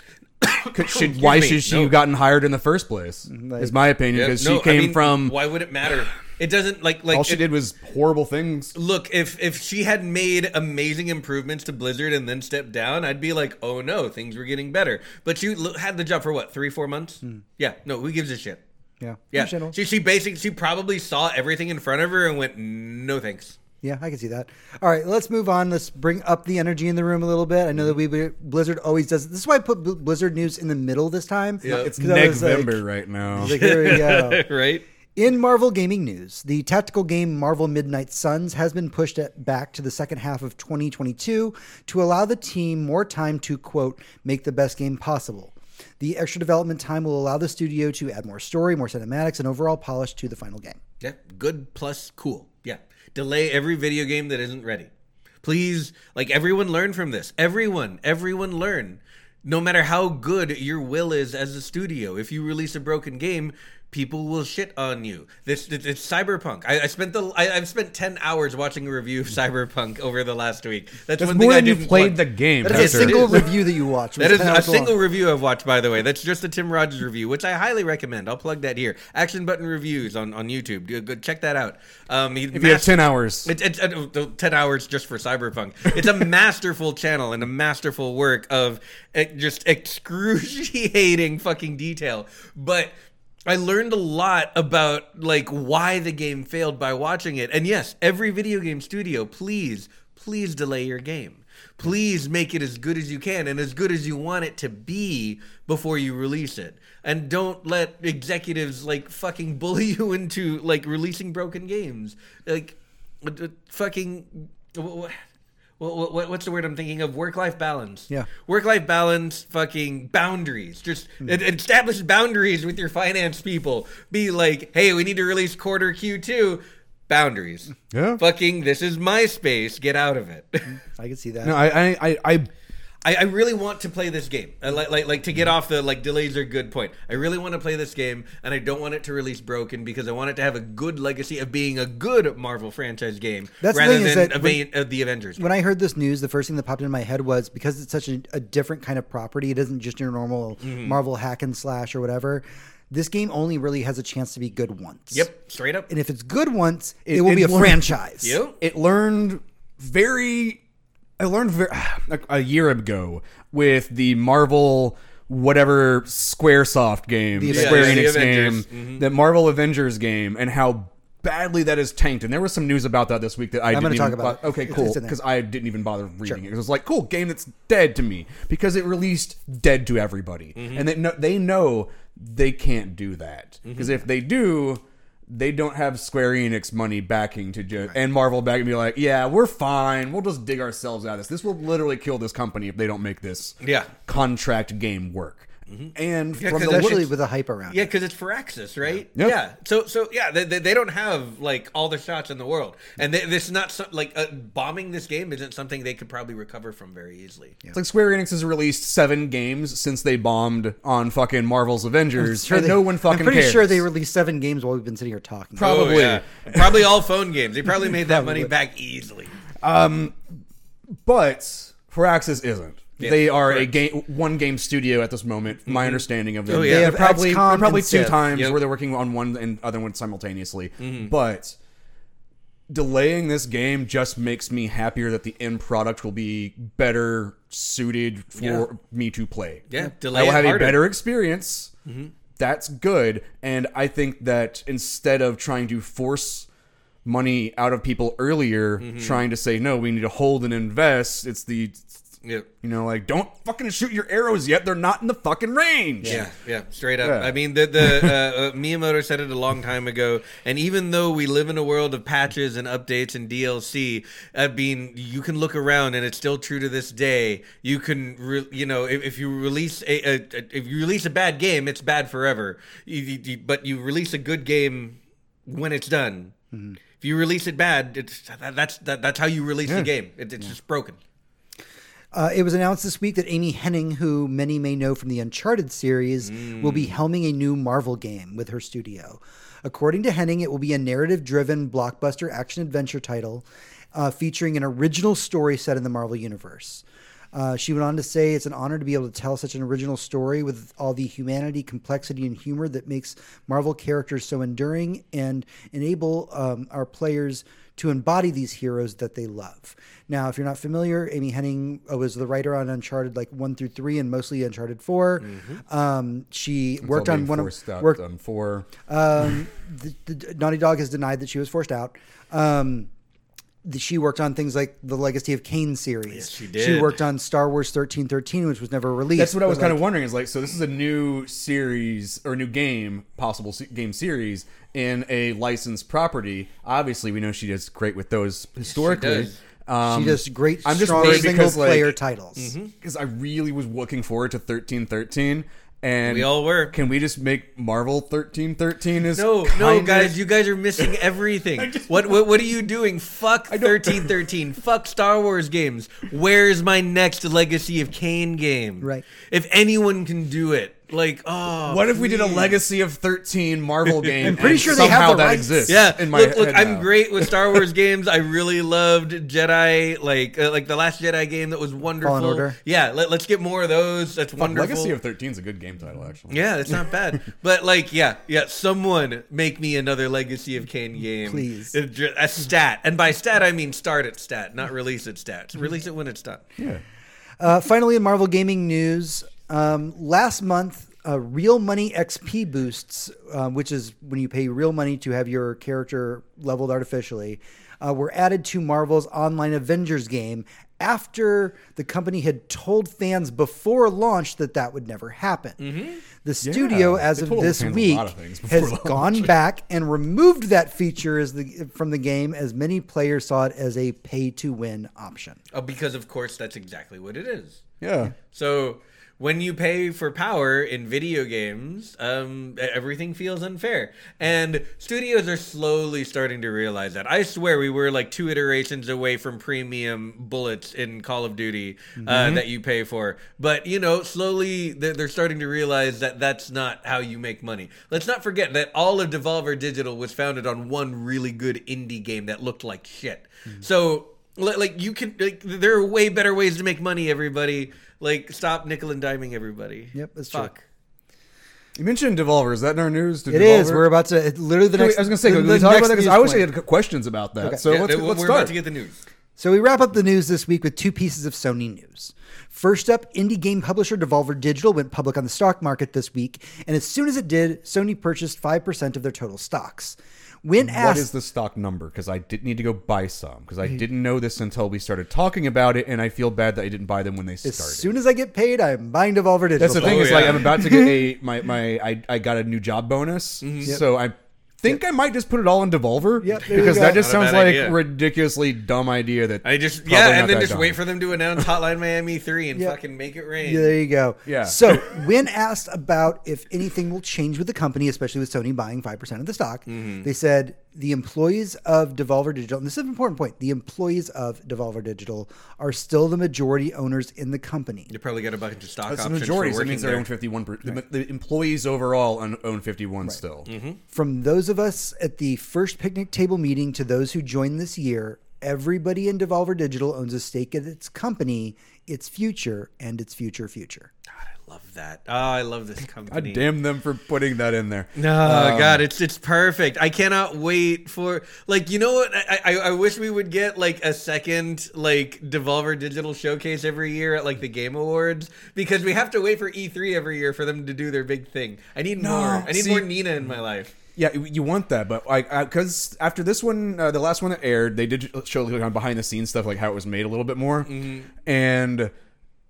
Could- should, why me. should she No. have gotten hired in the first place like- is my opinion Yeah, because no, she I came mean, from Why would it matter? It doesn't like like all she it- did was horrible things Look, if if she had made amazing improvements to Blizzard and then stepped down, I'd be like, oh no, things were getting better. But she had the job for what, three, four months? Hmm. Yeah, no, who gives a shit? Yeah. Yeah, she she basically she probably saw everything in front of her and went, no thanks. Yeah, I can see that. All right, let's move on. Let's bring up the energy in the room a little bit. I know that mm-hmm. we Blizzard always does. This is why I put Blizzard news in the middle this time. Yeah. it's 'Cause I was like- November right now Like, here we go. right? In Marvel gaming news, the tactical game Marvel Midnight Suns has been pushed at, back to the second half of 2022 to allow the team more time to, quote, make the best game possible. The extra development time will allow the studio to add more story, more cinematics, and overall polish to the final game. Yeah, good plus cool. Delay every video game that isn't ready. Please, like everyone learn from this. Everyone, everyone learn. No matter how good your will is as a studio, if you release a broken game, people will shit on you. This it's, cyberpunk. I, I spent the I, I've spent ten hours watching a review of cyberpunk over the last week. That's, That's one more thing I didn't played the game. That is a single review that you watched. That is 10 a long. single review I've watched, by the way. That's just a Tim Rogers review, which I highly recommend. I'll plug that here. Action Button Reviews on, on YouTube. Go, go check that out. Um, If you have 10 hours. It's, it's uh, ten hours just for Cyberpunk. It's a masterful channel and a masterful work of uh, just excruciating fucking detail. But I learned a lot about like why the game failed by watching it. And yes, every video game studio, please, please delay your game. Please make it as good as you can and as good as you want it to be before you release it. And don't let executives like fucking bully you into like releasing broken games. Like uh, uh, fucking what, what, what, what's the word I'm thinking of? Work life balance. Yeah. Work life balance, fucking boundaries. Just hmm. e- establish boundaries with your finance people. Be like, hey, we need to release quarter Q2. Boundaries. Yeah. Fucking, this is my space. Get out of it. Hmm. I can see that. No, I, I, I, I I, I really want to play this game. I like, like, like to get off the like delays are good point. I really want to play this game, and I don't want it to release broken because I want it to have a good legacy of being a good Marvel franchise game That's rather thing is than that Ava- uh, the Avengers. when I heard this news, the first thing that popped into my head was because it's such a, a different kind of property. It isn't just your normal Mm-hmm. Marvel hack and slash or whatever. This game only really has a chance to be good once. Yep, straight up. And if it's good once, it, It- will be a it learned- franchise. Yep. it learned very I learned very, like a year ago with the Marvel whatever SquareSoft game, The Square Avengers. Enix the game, Mm-hmm. the Marvel Avengers game, and how badly that is tanked. And there was some news about that this week that I I'm didn't talk about bo- it. Okay, cool, it's in there. because I didn't even bother reading Sure. it. It was like, cool, game that's dead to me because it released dead to everybody, Mm-hmm. and they know, they know they can't do that because Mm-hmm. if they do. They don't have Square Enix money backing to just and Marvel backing be like, yeah, we're fine. We'll just dig ourselves out of this. This will literally kill this company if they don't make this Yeah. contract game work. Mm-hmm. And Yeah, from 'cause the that look- Especially with a hype around. Yeah, it. because it's Firaxis, right? Yep. Yeah. So, so yeah, they, they, they don't have like all the shots in the world, mm-hmm. and they, this is not some, like uh, bombing this game isn't something they could probably recover from very easily. It's like Square Enix has released seven games since they bombed on fucking Marvel's Avengers, Sure and they- no one fucking I'm pretty cares. sure they released seven games while we've been sitting here talking. Oh, probably. Oh, yeah. probably all phone games. They probably made that money back easily. Um, but Firaxis isn't. Yeah, they are a game, one game studio at this moment. My understanding of them. Oh, yeah. They have probably XCOM probably two Civ. times Yep. where they're working on one and other one simultaneously. But delaying this game just makes me happier that the end product will be better suited for Yeah. me to play. Yeah, I will have harder. a better experience. That's good, and I think that instead of trying to force money out of people earlier, trying to say no, we need to hold and invest. It's the Yep. You know, like don't fucking shoot your arrows yet. They're not in the fucking range. Yeah, yeah, straight up. Yeah. I mean, the the uh, uh, Miyamoto said it a long time ago, and even though we live in a world of patches and updates and DLC, I mean, you can look around and it's still true to this day. You can, re- you know, if, if you release a, a, a if you release a bad game, it's bad forever. You, you, but you release a good game when it's done. If you release it bad, it's that, that's that, that's how you release Yeah. the game. It, it's just broken. Uh, it was announced this week that Amy Hennig, who many may know from the Uncharted series, will be helming a new Marvel game with her studio. According to Hennig, it will be a narrative driven blockbuster action adventure title uh, featuring an original story set in the Marvel Universe. Uh, she went on to say it's an honor to be able to tell such an original story with all the humanity, complexity, and humor that makes Marvel characters so enduring and enable um, our players to embody these heroes that they love. Now, if you're not familiar, Amy Hennig uh, was the writer on Uncharted like one through three and mostly Uncharted 4 Um, she It's worked on one of worked on four. um, the, the, Naughty Dog has denied that she was forced out. Um, she worked on things like the Legacy of Kain series. Yes, she She worked on Star Wars thirteen thirteen, which was never released. That's what I was but, kind like, of wondering. Is like, so this is a new series or new game, possible game series in a licensed property. Obviously, we know she does great with those historically. does. Um, She does great, I'm just strong single because, like- player titles. because I really was looking forward to thirteen thirteen, and We all were. Can we just make Marvel thirteen thirteen? Is No, no, kinda- guys, you guys are missing everything. what, what what are you doing? Fuck thirteen thirteen. Fuck Star Wars games. Where's my next Legacy of Kain game? Right. If anyone can do it, like oh, What if we did a please. Legacy of thirteen Marvel game? I'm pretty and sure they have the that rights. exists. Yeah, in my look, look, head I'm now. great with Star Wars games. I really loved Jedi, like uh, like the Last Jedi game that was wonderful. Fallen Order. Yeah, let, us get more of those. That's Fuck, wonderful. Legacy of thirteen is a good game title, actually. Yeah, it's not bad. but like, yeah, yeah. Someone make me another Legacy of Kain game, Please. A, dr- a stat, and by stat I mean start at stat, not release at stat. Release it when it's done. yeah. Uh, finally, in Marvel gaming news, um, last month, uh, Real Money XP boosts, um, which is when you pay real money to have your character leveled artificially, uh, were added to Marvel's online Avengers game after the company had told fans before launch that that would never happen. The studio, as of this week, of has launch. gone back and removed that feature as the, from the game, as many players saw it as a pay-to-win option. Oh, because of course that's exactly what it is. Yeah. So when you pay for power in video games, um, everything feels unfair, and studios are slowly starting to realize that. I swear, we were like two iterations away from premium bullets in Call of Duty uh, that you pay for. But you know, slowly they're, they're starting to realize that that's not how you make money. Let's not forget that all of Devolver Digital was founded on one really good indie game that looked like shit. So li- like you can like there are way better ways to make money everybody like stop nickel and diming everybody Yep, that's true. You mentioned Devolver. Is that in our news? Did It is. Devolver- We're about to it- literally the Can we- next. I was going to say, the, can the we talk about that? Because I wish I had questions about that. Okay. So Yeah, let's, we're let's about start. to get the news So we wrap up the news this week with two pieces of Sony news. First up, indie game publisher Devolver Digital went public on the stock market this week, and as soon as it did, Sony purchased five percent of their total stocks. When What asked, is the stock number? Because I didn't need to go buy some because I didn't know this until we started talking about it, and I feel bad that I didn't buy them when they started. as soon as I get paid, I'm buying Devolver Digital. That's the thing. Oh, is like. I'm about to get a my my I, I got a new job bonus, Mm-hmm. so I think I might just put it all in Devolver. Yep, there you because go. that just Not a sounds bad like idea. ridiculously dumb idea. That i just probably yeah not and then that just dumb. wait for them to announce hotline miami 3 and Yep. fucking make it rain Yeah, there you go. Yeah. So, when asked about if anything will change with the company, especially with Sony buying 5% of the stock, Mm-hmm. they said the employees of Devolver Digital, and this is an important point, the employees of Devolver Digital are still the majority owners in the company. you probably got a bunch of stock That's the options majority. that means they own 51. Per, the, the employees overall own, own 51 still. Mm-hmm. From those of us at the first picnic table meeting to those who joined this year, everybody in Devolver Digital owns a stake in its company, its future, and its future future. God, i love that oh i love this God company damn them for putting that in there. No, God, it's it's perfect. I cannot wait for like you know what I, I I wish we would get like a second like Devolver Digital showcase every year at like the Game Awards because we have to wait for E3 every year for them to do their big thing. I need No, more. I need see- more Nina in my life. Yeah, you want that, but like because after this one, uh, the last one that aired, they did show like, behind the scenes stuff, like how it was made a little bit more, Mm-hmm. and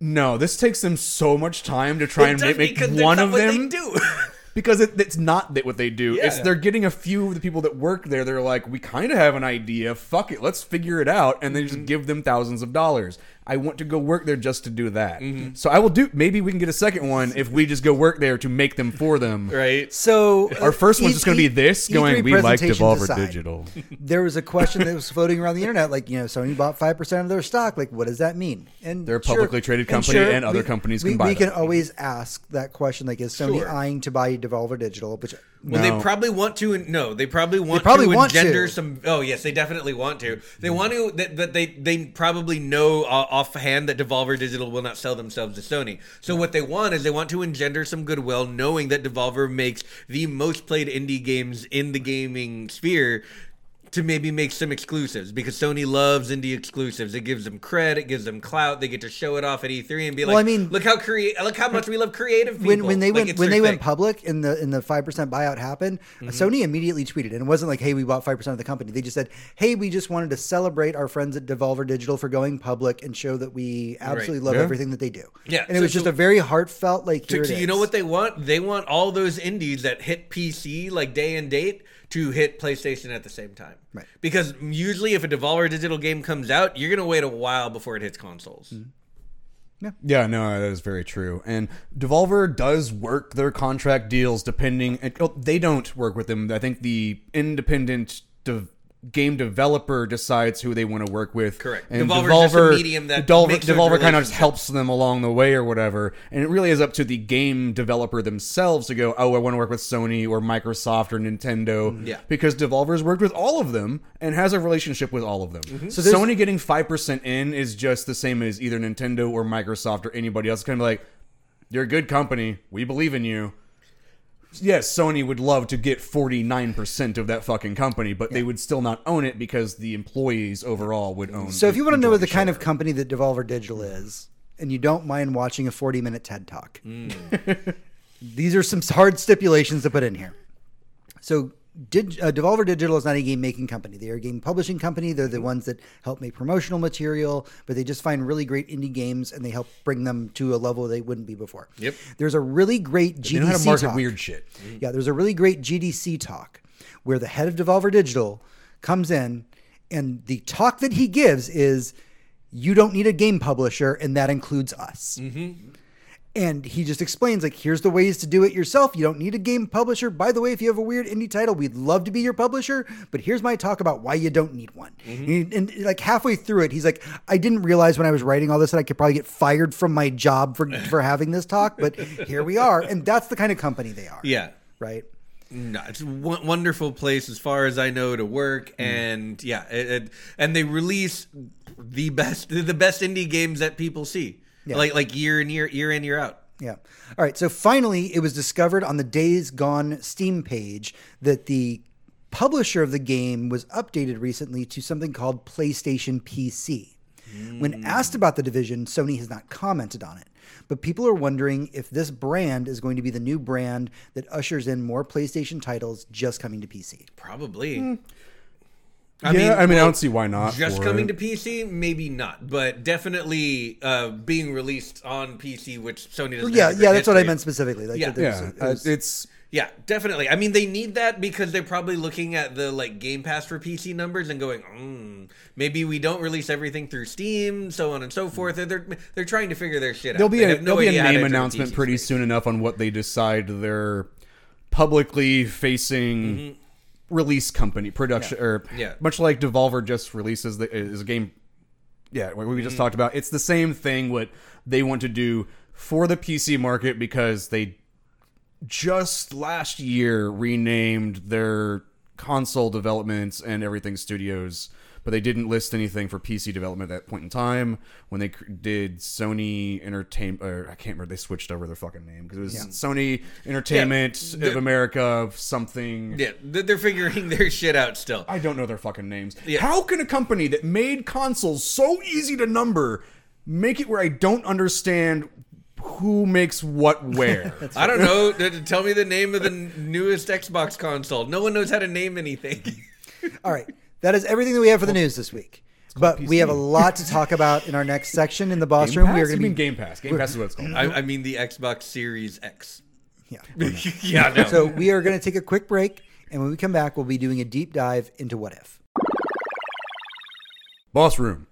No, this takes them so much time to try and make, make because that's one of them do. because it, it's not that what they do. It's they're getting a few of the people that work there. They're like, we kind of have an idea. Fuck it, let's figure it out, and they Mm-hmm. just give them thousands of dollars. I want to go work there just to do that. Mm-hmm. So I will do. Maybe we can get a second one if we just go work there to make them for them. right? So Our first one's E- just going to E- be this E3 going. We like Devolver aside, Digital. There was a question that was floating around the internet, like you know, Sony bought five percent of their stock. Like, what does that mean? And They're a sure- publicly traded company and other companies we, can buy We can always ask that question, like, is Sony Sure. eyeing to buy Devolver Digital? Which Well, No. they probably want to. No, they probably want probably to want engender to. some. Oh, yes, they definitely want to. They mm-hmm. want to. That, they they probably know offhand that Devolver Digital will not sell themselves to Sony. So what they want is they want to engender some goodwill, knowing that Devolver makes the most played indie games in the gaming sphere. To maybe make some exclusives because Sony loves indie exclusives. It gives them credit, it gives them clout. They get to show it off at E3 and be like, Well, I mean- look how create, look how much we love creative people." when when they Like, went when their they went public and the in the five percent buyout happened, Mm-hmm. Sony immediately tweeted, and it wasn't like, "Hey, we bought five percent of the company." They just said, "Hey, we just wanted to celebrate our friends at Devolver Digital for going public and show that we absolutely love Yeah. everything that they do." Yeah, and it was just so- a very heartfelt like. So, Here so it you know what they want? They want all those indies that hit PC like day and date to hit PlayStation at the same time. Right. Because usually, if a Devolver Digital game comes out, you're gonna wait a while before it hits consoles. Mm-hmm. Yeah, no, that is very true. And Devolver does work their contract deals depending. And, oh, they don't work with them. I think the independent de- game developer decides who they want to work with. Correct. And Devolver's just a medium that Devolver, makes Devolver kind of just helps them along the way or whatever. And it really is up to the game developer themselves to go, oh, I want to work with Sony or Microsoft or Nintendo. Yeah. Because Devolver's worked with all of them and has a relationship with all of them. Mm-hmm. So Sony getting 5% in is just the same as either Nintendo or Microsoft or anybody else. It's kind of like, you're a good company. We believe in you. Yes, Sony would love to get 49% of that fucking company, but they would still not own it because the employees overall would own it. So if you want to know the kind of company that Devolver Digital is, and you don't mind watching a 40 minute TED talk, mm. these are some hard stipulations to put in here. So Dig, uh, Devolver Digital is not a game making company. They are a game publishing company. They're the ones that help make promotional material, but they just find really great indie games and they help bring them to a level they wouldn't be before. Yep. There's a really great GDC They know how to market talk. weird shit. Yeah, there's a really great GDC talk where the head of Devolver Digital comes in, and the talk that he gives is, "You don't need a game publisher, and that includes us." And he just explains like, here's the ways to do it yourself. You don't need a game publisher. By the way, if you have a weird indie title, we'd love to be your publisher. But here's my talk about why you don't need one. Mm-hmm. And, and, like halfway through it, he's like, I didn't realize when I was writing all this that I could probably get fired from my job for for having this talk. But here we are, and that's the kind of company they are. Yeah. Right. No, it's a w- wonderful place as far as I know to work, mm-hmm. and yeah, it, it, and they release the best the best indie games that people see, Yeah. like like year in year year in year out. Yeah. All right. So finally, it was discovered on the Days Gone Steam page that the publisher of the game was updated recently to something called PlayStation PC. When hmm. asked about the division, Sony has not commented on it. But people are wondering if this brand is going to be the new brand that ushers in more PlayStation titles just coming to PC. Probably. I I yeah, I mean, I don't see why not. Just coming it. to PC, maybe not, but definitely uh, being released on PC, which Sony doesn't. Yeah, have yeah, that's what I meant specifically. Like, Yeah. Yeah, it uh, it's Yeah, definitely. I mean, they need that because they're probably looking at the like Game Pass for PC numbers and going, mm, maybe we don't release everything through Steam, so on and so forth. They're they're, they're trying to figure their shit there'll out. be a no there'll be a idea how to name announcement pretty space. soon enough on what they decide their publicly facing release company production or Mm-hmm. Yeah. much like Devolver just releases the is a game. Yeah, what we Mm-hmm. just talked about. It's the same thing. What they want to do for the PC market because they just last year renamed their console developments and everything studios, but they didn't list anything for PC development at that point in time. When they did Sony Entertainment, or I can't remember, they switched over their fucking name because it was Sony Entertainment Yeah, of America something. Yeah, they're they're figuring their shit out still. I don't know their fucking names. Yeah. How can a company that made consoles so easy to number make it where I don't understand who makes what where? I don't know. Th- th- Tell me the name of the newest Xbox console. No one knows how to name anything. All right. That is everything that we have for the news this week. But we have a lot to talk about in our next section in the boss Game room. We are going You to mean be Game Pass? Game Pass is what it's called. I, I mean the Xbox Series X. yeah. yeah, no. So we are going to take a quick break, and when we come back, we'll be doing a deep dive into what if. Boss Room.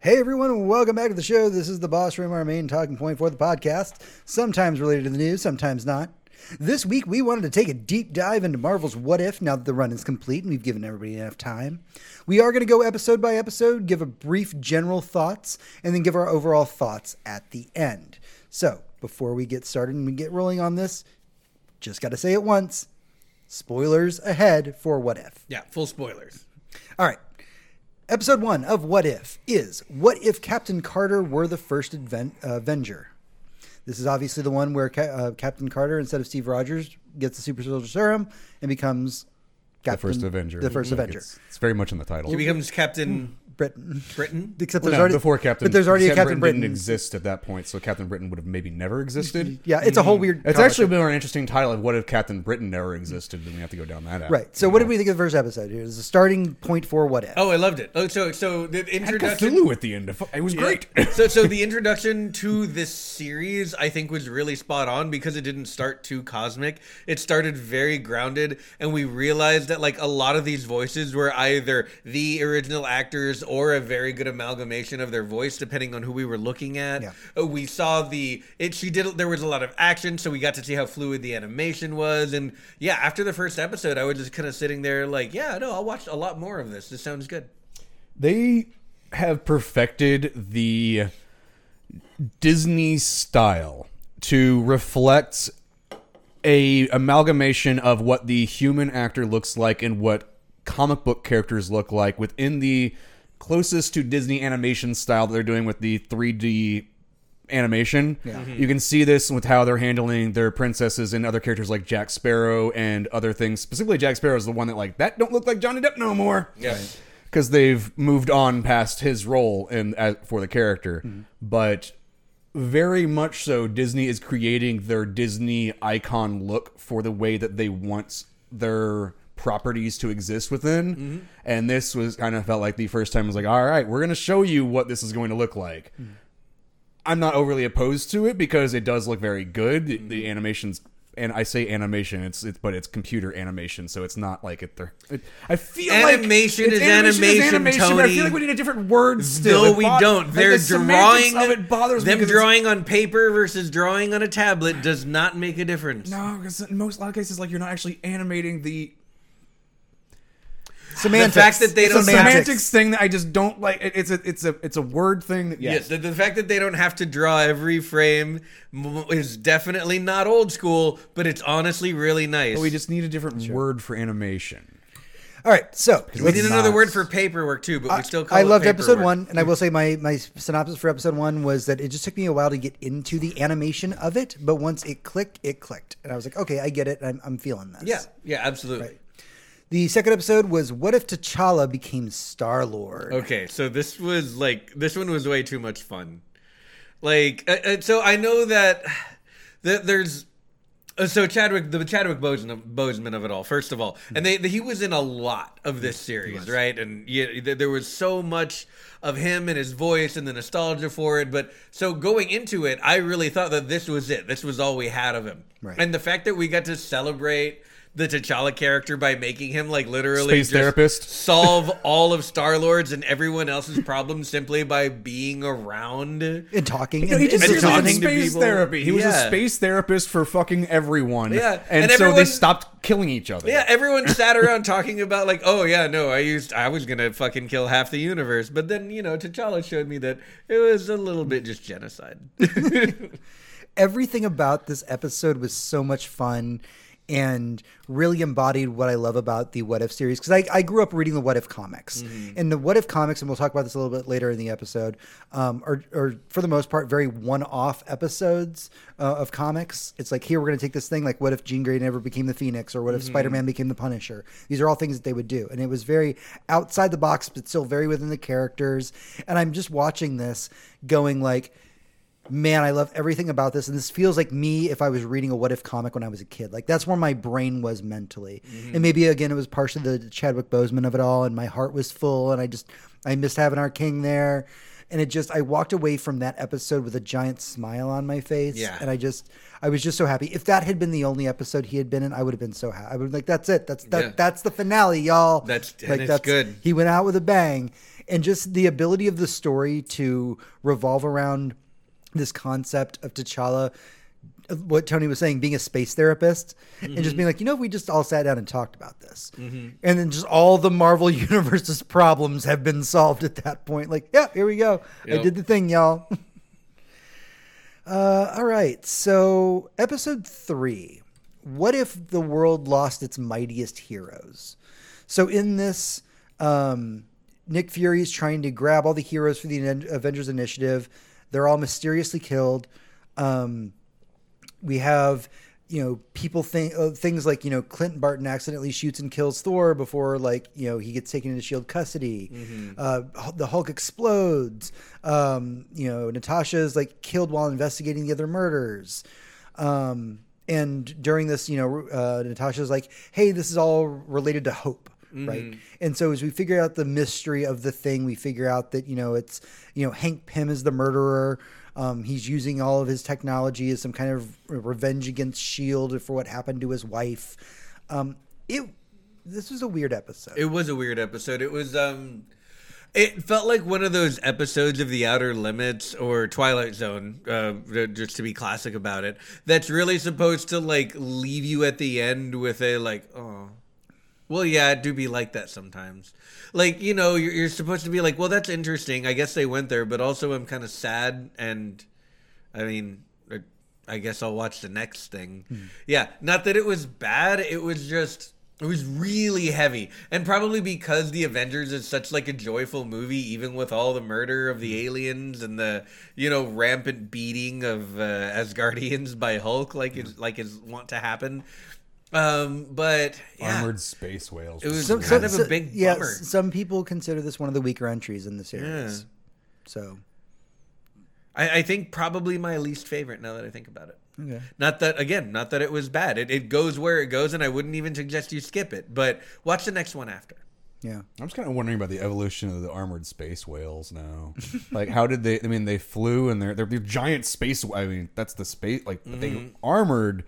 Hey everyone, welcome back to the show. This is the Boss Room, our main talking point for the podcast, sometimes related to the news, sometimes not. This week we wanted to take a deep dive into Marvel's What If now that the run is complete and we've given everybody enough time. We are going to go episode by episode, give a brief general thoughts, and then give our overall thoughts at the end. So, before we get started and we get rolling on this, just got to say it once. Spoilers ahead for What If. yeah, full spoilers. All right. Episode one of What If is What if Captain Carter were the first advent, uh, Avenger? This is obviously the one where Ca- uh, Captain Carter, instead of Steve Rogers, gets the Super Soldier Serum and becomes The first Avenger. The 1st Avenger. It's, it's very much in the title. He becomes Captain Britain. Britain. Except Well, there's no, already before Captain, Britain. but there's already a Captain Britain, Britain. didn't exist at that point, so Captain Britain would have maybe never existed. Yeah, it's a whole mm-hmm. weird. It's actually more an interesting title of what if Captain Britain never existed, then we have to go down that avenue. right. So, what did we think of the first episode? Here's the starting point for What If. Oh, I loved it. Oh, so so the introduction. Cthulhu at the end. of- It was great. so so the introduction to this series I think was really spot on because it didn't start too cosmic. It started very grounded and we realized that like a lot of these voices were either the original actors or a very good amalgamation of their voice depending on who we were looking at. Yeah. Uh, We saw the it she did there was a lot of action so we got to see how fluid the animation was and yeah, after the first episode I was just kind of sitting there like, yeah, no, I'll watch a lot more of this. This sounds good. they have perfected the Disney style to reflect a amalgamation of what the human actor looks like and what comic book characters look like within the closest to Disney animation style that they're doing with the 3D animation. Mm-hmm. You can see this with how they're handling their princesses and other characters like Jack Sparrow and other things. Specifically, Jack Sparrow is the one that like that don't look like Johnny Depp no more. Yeah. because they've moved on past his role in as, for the character, mm-hmm. but very much so Disney is creating their Disney icon look for the way that they want their properties to exist within. Mm-hmm. And this was kind of felt like the first time it was like, all right, we're going to show you what this is going to look like. Mm-hmm. I'm not overly opposed to it because it does look very good. The, the animations, and I say animation, it's it's but it's computer animation, so it's not like it. It I feel like Animation like is it's animation, but I Tony. feel like we need a different word. Still, No, we bo- don't. They're the drawing. Of it bothers me them drawing on paper versus drawing on a tablet does not make a difference. No, because in most a lot of cases, like you're not actually animating the Semantics. The fact that they It's don't- semantics. semantics thing that I just don't like. It, it's a it's a it's a word thing that Yes, yes. the, the fact that they don't have to draw every frame is definitely not old school, but it's honestly really nice. we just need a different word for animation. All right. So we need another word for paperwork too, but we still call I it loved episode one, and I will say my my synopsis for episode one was that it just took me a while to get into the animation of it, but once it clicked, it clicked, and I was like, okay, I get it. I'm, I'm feeling this. Yeah, yeah, absolutely. The second episode was what if T'Challa became Star Lord? Okay, so this was like this one was way too much fun. Like, uh, uh, so I know that that there's. uh, So Chadwick, the Chadwick Boseman, Boseman of it all. First of all, and they, he was in a lot of this series, right? And yeah, there was so much of him and his voice and the nostalgia for it. But so going into it, I really thought that this was it. This was all we had of him. Right. And the fact that we got to celebrate the T'Challa character by making him like literally Space just therapist. solve all of Star Lord's and everyone else's problems simply by being around. And talking. No, he just and and was talking to space people. therapy. He was a space therapist for fucking everyone. Yeah, and, and so they stopped killing each other. Yeah, everyone sat around talking about like, oh yeah, no, I used, I was gonna fucking kill half the universe, but then you know, T'Challa showed me that it was a little bit just genocide. everything about this episode was so much fun and really embodied what I love about the What If series. Because I, I grew up reading the What If comics. And the What If comics, and we'll talk about this a little bit later in the episode, um, are, are for the most part very one off episodes uh, of comics. It's like, here, we're going to take this thing, like, what if Jean Grey never became the Phoenix, or what if Spider Man became the Punisher? These are all things that they would do. And it was very outside the box, but still very within the characters. And I'm just watching this going, like, man, I love everything about this. And this feels like me if I was reading a What If comic when I was a kid. Like that's where my brain was mentally. And mm-hmm. maybe again, it was partially the Chadwick Boseman of it all. And my heart was full. And I just, I missed having our king there. And it just, I walked away from that episode with a giant smile on my face. Yeah. And I just, I was just so happy. If that had been the only episode he had been in, I would have been so happy. I would have been like, that's it. That's that. Yeah. That's the finale, y'all. That's- and it's good. He went out with a bang, and just the ability of the story to revolve around this concept of T'Challa. What Tony was saying, being a space therapist, and just being like, you know, if we just all sat down and talked about this, and then just all the Marvel Universe's problems have been solved at that point. Like, yeah, here we go. I did the thing, y'all. Uh, all right. So, episode three. What if the world lost its mightiest heroes? So, in this, um, Nick Fury is trying to grab all the heroes for the Avengers Initiative. They're all mysteriously killed. Um, we have you know people think uh, things like you know Clinton Barton accidentally shoots and kills Thor before like you know he gets taken into Shield custody. Uh, the Hulk explodes. Um, you know Natasha's like killed while investigating the other murders. Um, and during this, you know, uh, Natasha's like, "Hey, this is all related to hope." Right. And so as we figure out the mystery of the thing, we figure out that, you know, it's, you know, Hank Pym is the murderer. Um, he's using all of his technology as some kind of revenge against Shield for what happened to his wife. Um, it this was a weird episode. It was a weird episode. It was um it felt like one of those episodes of The Outer Limits or Twilight Zone, uh, just to be classic about it. That's really supposed to like leave you at the end with a like, oh, well, yeah, it do be like that sometimes. Like you know, you're, you're supposed to be like, well, that's interesting. I guess they went there, but also I'm kind of sad, and I mean, I- I guess I'll watch the next thing. Hmm. Yeah, not that it was bad. It was just. It was really heavy, and probably because the Avengers is such like a joyful movie, even with all the murder of the hmm. aliens and the you know rampant beating of uh, Asgardians by Hulk, like hmm. is like is want to happen. Um, but yeah, Armored space whales. It was Some- kind some- of a big yeah, bummer. some people consider this one of the weaker entries in the series. Yeah. So I, I think probably my least favorite now that I think about it. Okay. Not that again, not that it was bad. It, it goes where it goes, and I wouldn't even suggest you skip it. But watch the next one after. yeah. I'm just kind of wondering about the evolution of the armored space whales now. like, how did they? I mean, they flew and they're they're, they're giant space. I mean, that's the space. Like, Mm-hmm. they armored.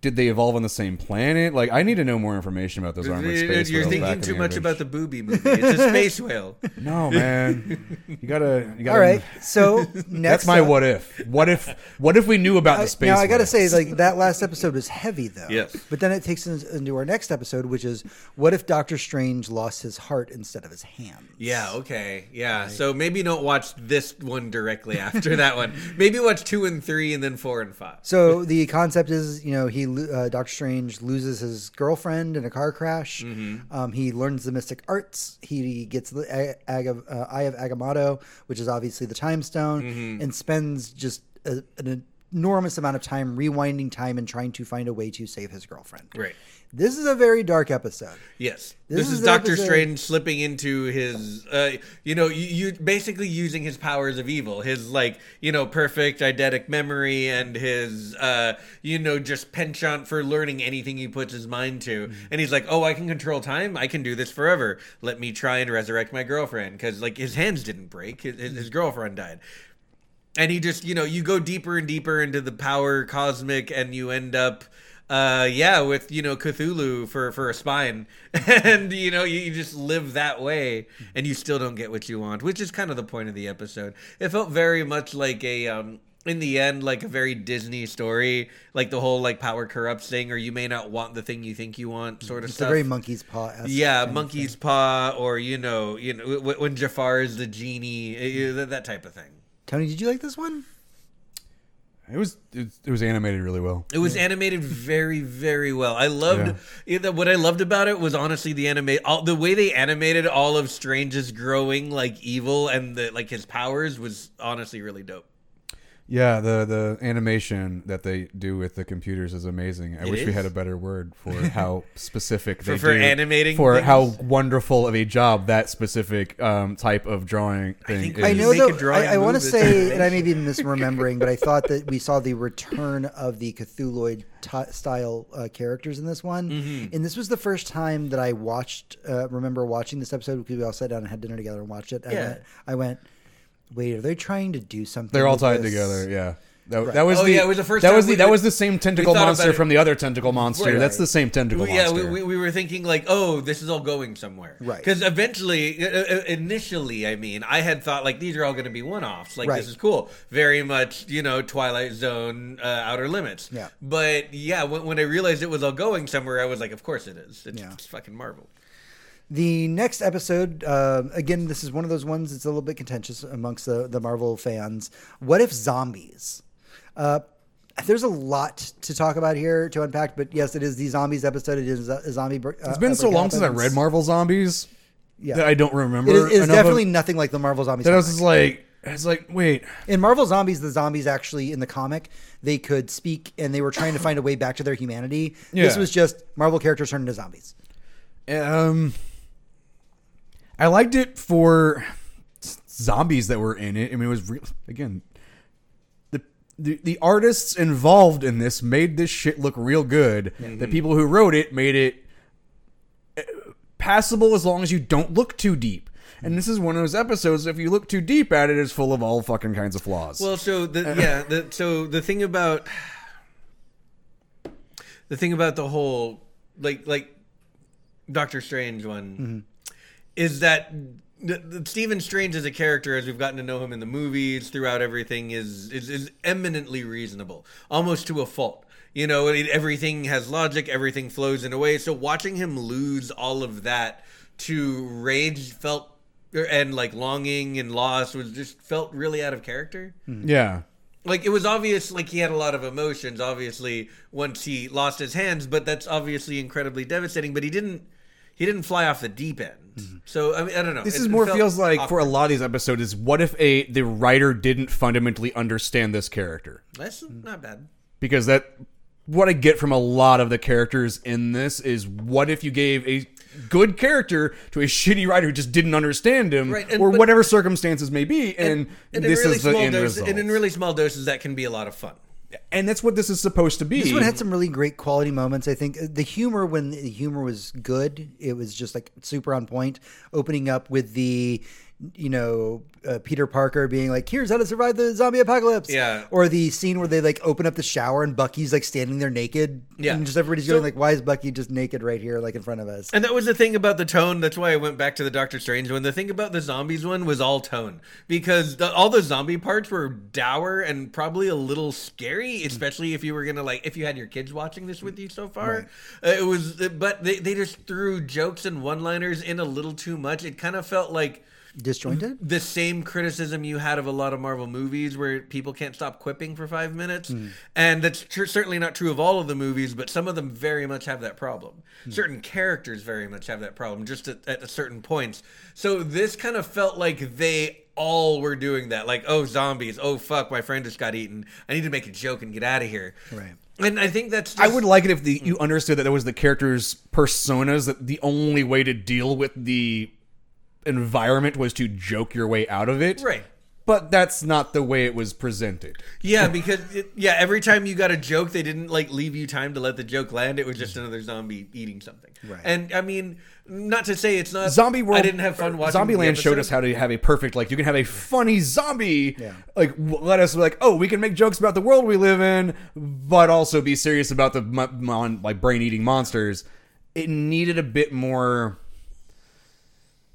Did they evolve on the same planet? Like, I need to know more information about those armored You're, space you're whales. back thinking in too the much Avengers. about the booby movie. It's a space whale. No, man. You gotta. You gotta All right. So next That's my up- what if. What if? What if we knew about I- the space? now I gotta whales? say, like that last episode was heavy, though. Yes. But then it takes us into our next episode, which is what if Doctor Strange lost his heart instead of his hand? Yeah. Okay. Yeah. So maybe don't watch this one directly after that one. Maybe watch two and three, and then four and five. So the concept is, you know, he lo- uh, Doctor Strange loses his girlfriend in a car crash. Mm-hmm. Um, he learns the mystic arts. He gets the A- Ag- uh, Eye of Agamotto, which is obviously the Time Stone, Mm-hmm. and spends just a, an enormous amount of time rewinding time and trying to find a way to save his girlfriend. Right. This is a very dark episode. Yes. This This, is is, Doctor episode- Strange slipping into his, uh, you know, you, you basically using his powers of evil, his like, you know, perfect eidetic memory and his, uh, you know, just penchant for learning anything he puts his mind to. Mm-hmm. And he's like, oh, I can control time. I can do this forever. Let me try and resurrect my girlfriend because like his hands didn't break. His, his, his girlfriend died. And he just, you know, you go deeper and deeper into the power cosmic and you end up uh yeah with you know cthulhu for for a spine. And you know you, you just live that way and you still don't get what you want which is kind of the point of the episode. It felt very much like a um in the end like a very disney story like the whole like power corrupts thing or you may not want the thing you think you want sort of It's stuff. a very monkey's paw. yeah monkey's paw or you know you know when jafar is the genie uh, that, that type of thing Tony, did you like this one? It was it, it was animated really well. It was animated very, very well. I loved yeah. what I loved about it was honestly the anime all the way they animated all of Strange's growing like evil and the like his powers was honestly really dope. Yeah, the the animation that they do with the computers is amazing. I It wish we had a better word for how specific they for do animating for things? how wonderful of a job that specific um, type of drawing thing think is. I know though. I, I want to say, and I may be misremembering, but I thought that we saw the return of the Cthulhuid t- style uh, characters in this one, Mm-hmm. and this was the first time that I watched. Uh, remember watching this episode because we all sat down and had dinner together and watched it. I Yeah. went, I went. Wait, are they trying to do something? They're all with tied this?" together. Yeah. That, that was Oh, the yeah, it was the first that was the we- that was the same tentacle monster from the other tentacle monster. Right. That's the same tentacle We- yeah, we, monster. we, we were thinking like, oh, this is all going somewhere, Right. Because eventually, uh, uh, initially, I mean, I had thought like these are all going to be one-offs. Like Right. this is cool, very much, you know, Twilight Zone, uh, Outer Limits. Yeah. But yeah, when, when I realized it was all going somewhere, I was like, of course it is. It's, Yeah. it's fucking Marvel. The next episode, uh, again, this is one of those ones that's a little bit contentious amongst the, the Marvel fans. What if zombies? Uh, there's a lot to talk about here to unpack, but yes, it is the zombies episode. It is a, zombie. Uh, it's been so long since I read Marvel Zombies Yeah. that I don't remember. It is, it is definitely Of, nothing like the Marvel zombies. that I was just like, it's like, wait, in Marvel Zombies, the zombies actually in the comic they could speak and they were trying to find a way back to their humanity. This was just Marvel characters turned into zombies. Um, I liked it for zombies that were in it. I mean, it was real. Again, the, the the artists involved in this made this shit look real good. The people who wrote it made it uh, passable as long as you don't look too deep. And this is one of those episodes. If you look too deep at it, it's full of all fucking kinds of flaws. Well, so the yeah, the, so the thing about the thing about the whole like like Doctor Strange one is that the, the Stephen Strange as a character, as we've gotten to know him in the movies throughout everything, is is, is eminently reasonable, almost to a fault. You know, it, everything has logic, everything flows in a way. So watching him lose all of that to rage felt and like longing and loss was just felt really out of character mm-hmm. yeah. like it was obvious like he had a lot of emotions obviously once he lost his hands but that's obviously incredibly devastating but he didn't he didn't fly off the deep end Mm-hmm. so i mean i don't know. This It- is more feels like for a lot of these episodes is what if a the writer didn't fundamentally understand this character? That's not bad. Because that what I get from a lot of the characters in this is what if you gave a good character to a shitty writer who just didn't understand him Right, and- or but- whatever circumstances may be and, and this really is the small end doses, result and in really small doses that can be a lot of fun and that's what this is supposed to be This one had some really great quality moments. I think the humor, when the humor was good, it was just like super on point. Opening up with the, you know, uh, Peter Parker being like, "Here's how to survive the zombie apocalypse." Yeah. Or the scene where they like open up the shower and Bucky's like standing there naked. Yeah. And just everybody's So- going like, "Why is Bucky just naked right here, like in front of us?" And that was the thing about the tone. That's why I went back to the Doctor Strange one. The thing about the zombies one was all tone because the, all the zombie parts were dour and probably a little scary, especially if you were gonna like if you had your kids watching this with you so far. Uh, it was, but they they just threw jokes and one liners in a little too much. It kind of felt like Disjointed. the same criticism you had of a lot of Marvel movies where people can't stop quipping for five minutes. Hmm. And that's tr- certainly not true of all of the movies, but some of them very much have that problem. Hmm. Certain characters very much have that problem, just at, at certain points. So this kind of felt like they all were doing that. Like, oh, zombies. Oh, fuck, my friend just got eaten. I need to make a joke and get out of here. Right. And I think that's. Just, I would like it if the hmm. you understood that that was the characters' personas that the only way to deal with the environment was to joke your way out of it. Right. But that's not the way it was presented. Yeah, because it, yeah, every time you got a joke, they didn't like leave you time to let the joke land. It was just another zombie eating something. Right. And I mean, not to say it's not Zombie World. I didn't have fun watching. Zombieland showed us how to have a perfect like you can have a funny zombie. Yeah. Like let us like oh we can make jokes about the world we live in, but also be serious about the mon- mon- like brain eating monsters. It needed a bit more.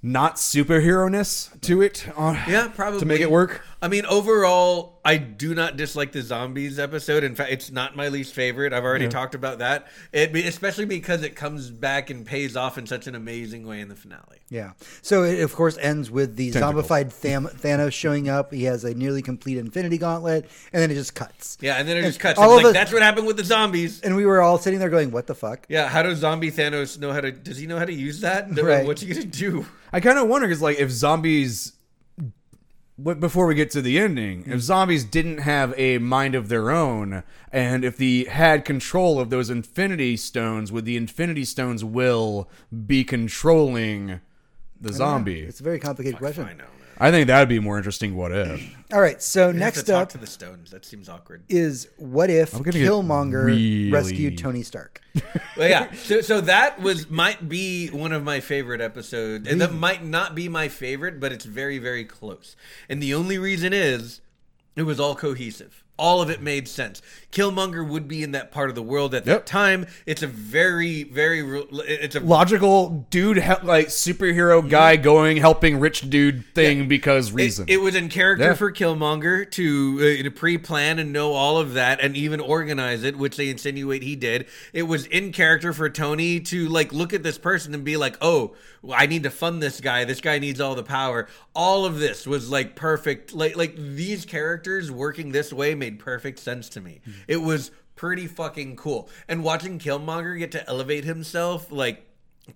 Not superhero ness to it, uh, Yeah, probably to make it work. I mean, overall, I do not dislike the zombies episode. In fact, it's not my least favorite. I've already talked about that. It, especially because it comes back and pays off in such an amazing way in the finale. Yeah. So it, of course, ends with the Tentacles. zombified Tham- Thanos showing up. He has a nearly complete Infinity Gauntlet, and then it just cuts. Yeah, and then it And just cuts. all It's of like it- that's what happened with the zombies. And we were all sitting there going, "What the fuck?" Yeah, how does zombie Thanos know how to? Does he know how to use that? Right. What's he gonna do? I kind of wonder because like if zombies But before we get to the ending, if hmm. zombies didn't have a mind of their own, and if the had control of those Infinity Stones, would the Infinity Stones will be controlling the zombie? It's a very complicated question. I know. Man. I think that would be more interesting. What if? All right, so You have to next talk up to the stones. That seems awkward. is what if gonna get Killmonger really- rescued Tony Stark? Well, yeah. So, so that was might be one of my favorite episodes, and that might not be my favorite, but it's very, very close. And the only reason is it was all cohesive. All of it made sense. Killmonger would be in that part of the world at that Yep. time. It's a very, very. It's a Logical dude, like superhero guy going helping rich dude thing because reason. It, it was in character Yeah. for Killmonger to, uh, to pre-plan and know all of that, and even organize it, which they insinuate he did. It was in character for Tony to like look at this person and be like, "Oh, well, I need to fund this guy. This guy needs all the power." All of this was like perfect. Like like these characters working this way made perfect sense to me. It was pretty fucking cool, and watching Killmonger get to elevate himself like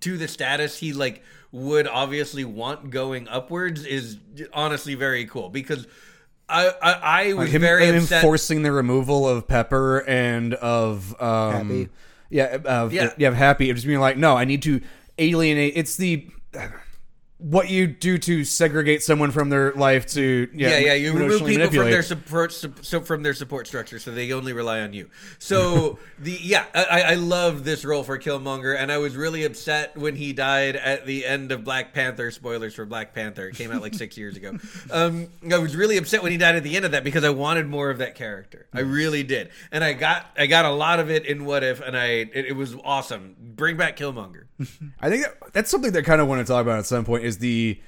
to the status he like would obviously want going upwards is honestly very cool because I I, I was him, very him upset. enforcing the removal of Pepper and of um, Happy. Yeah, of, Yeah. yeah, of Happy. It just being like, no, I need to alienate. It's the what you do to segregate someone from their life to yeah, yeah, yeah. You remove people from their support, so from their support structure, so they only rely on you. So the yeah, I, I love this role for Killmonger, and I was really upset when he died at the end of Black Panther. Spoilers for Black Panther; it came out like six years ago. Um, I was really upset when he died at the end of that because I wanted more of that character. I really did, and I got I got a lot of it in What If, and I it, it was awesome. Bring back Killmonger. I think that, that's something that I kind of want to talk about at some point. Is the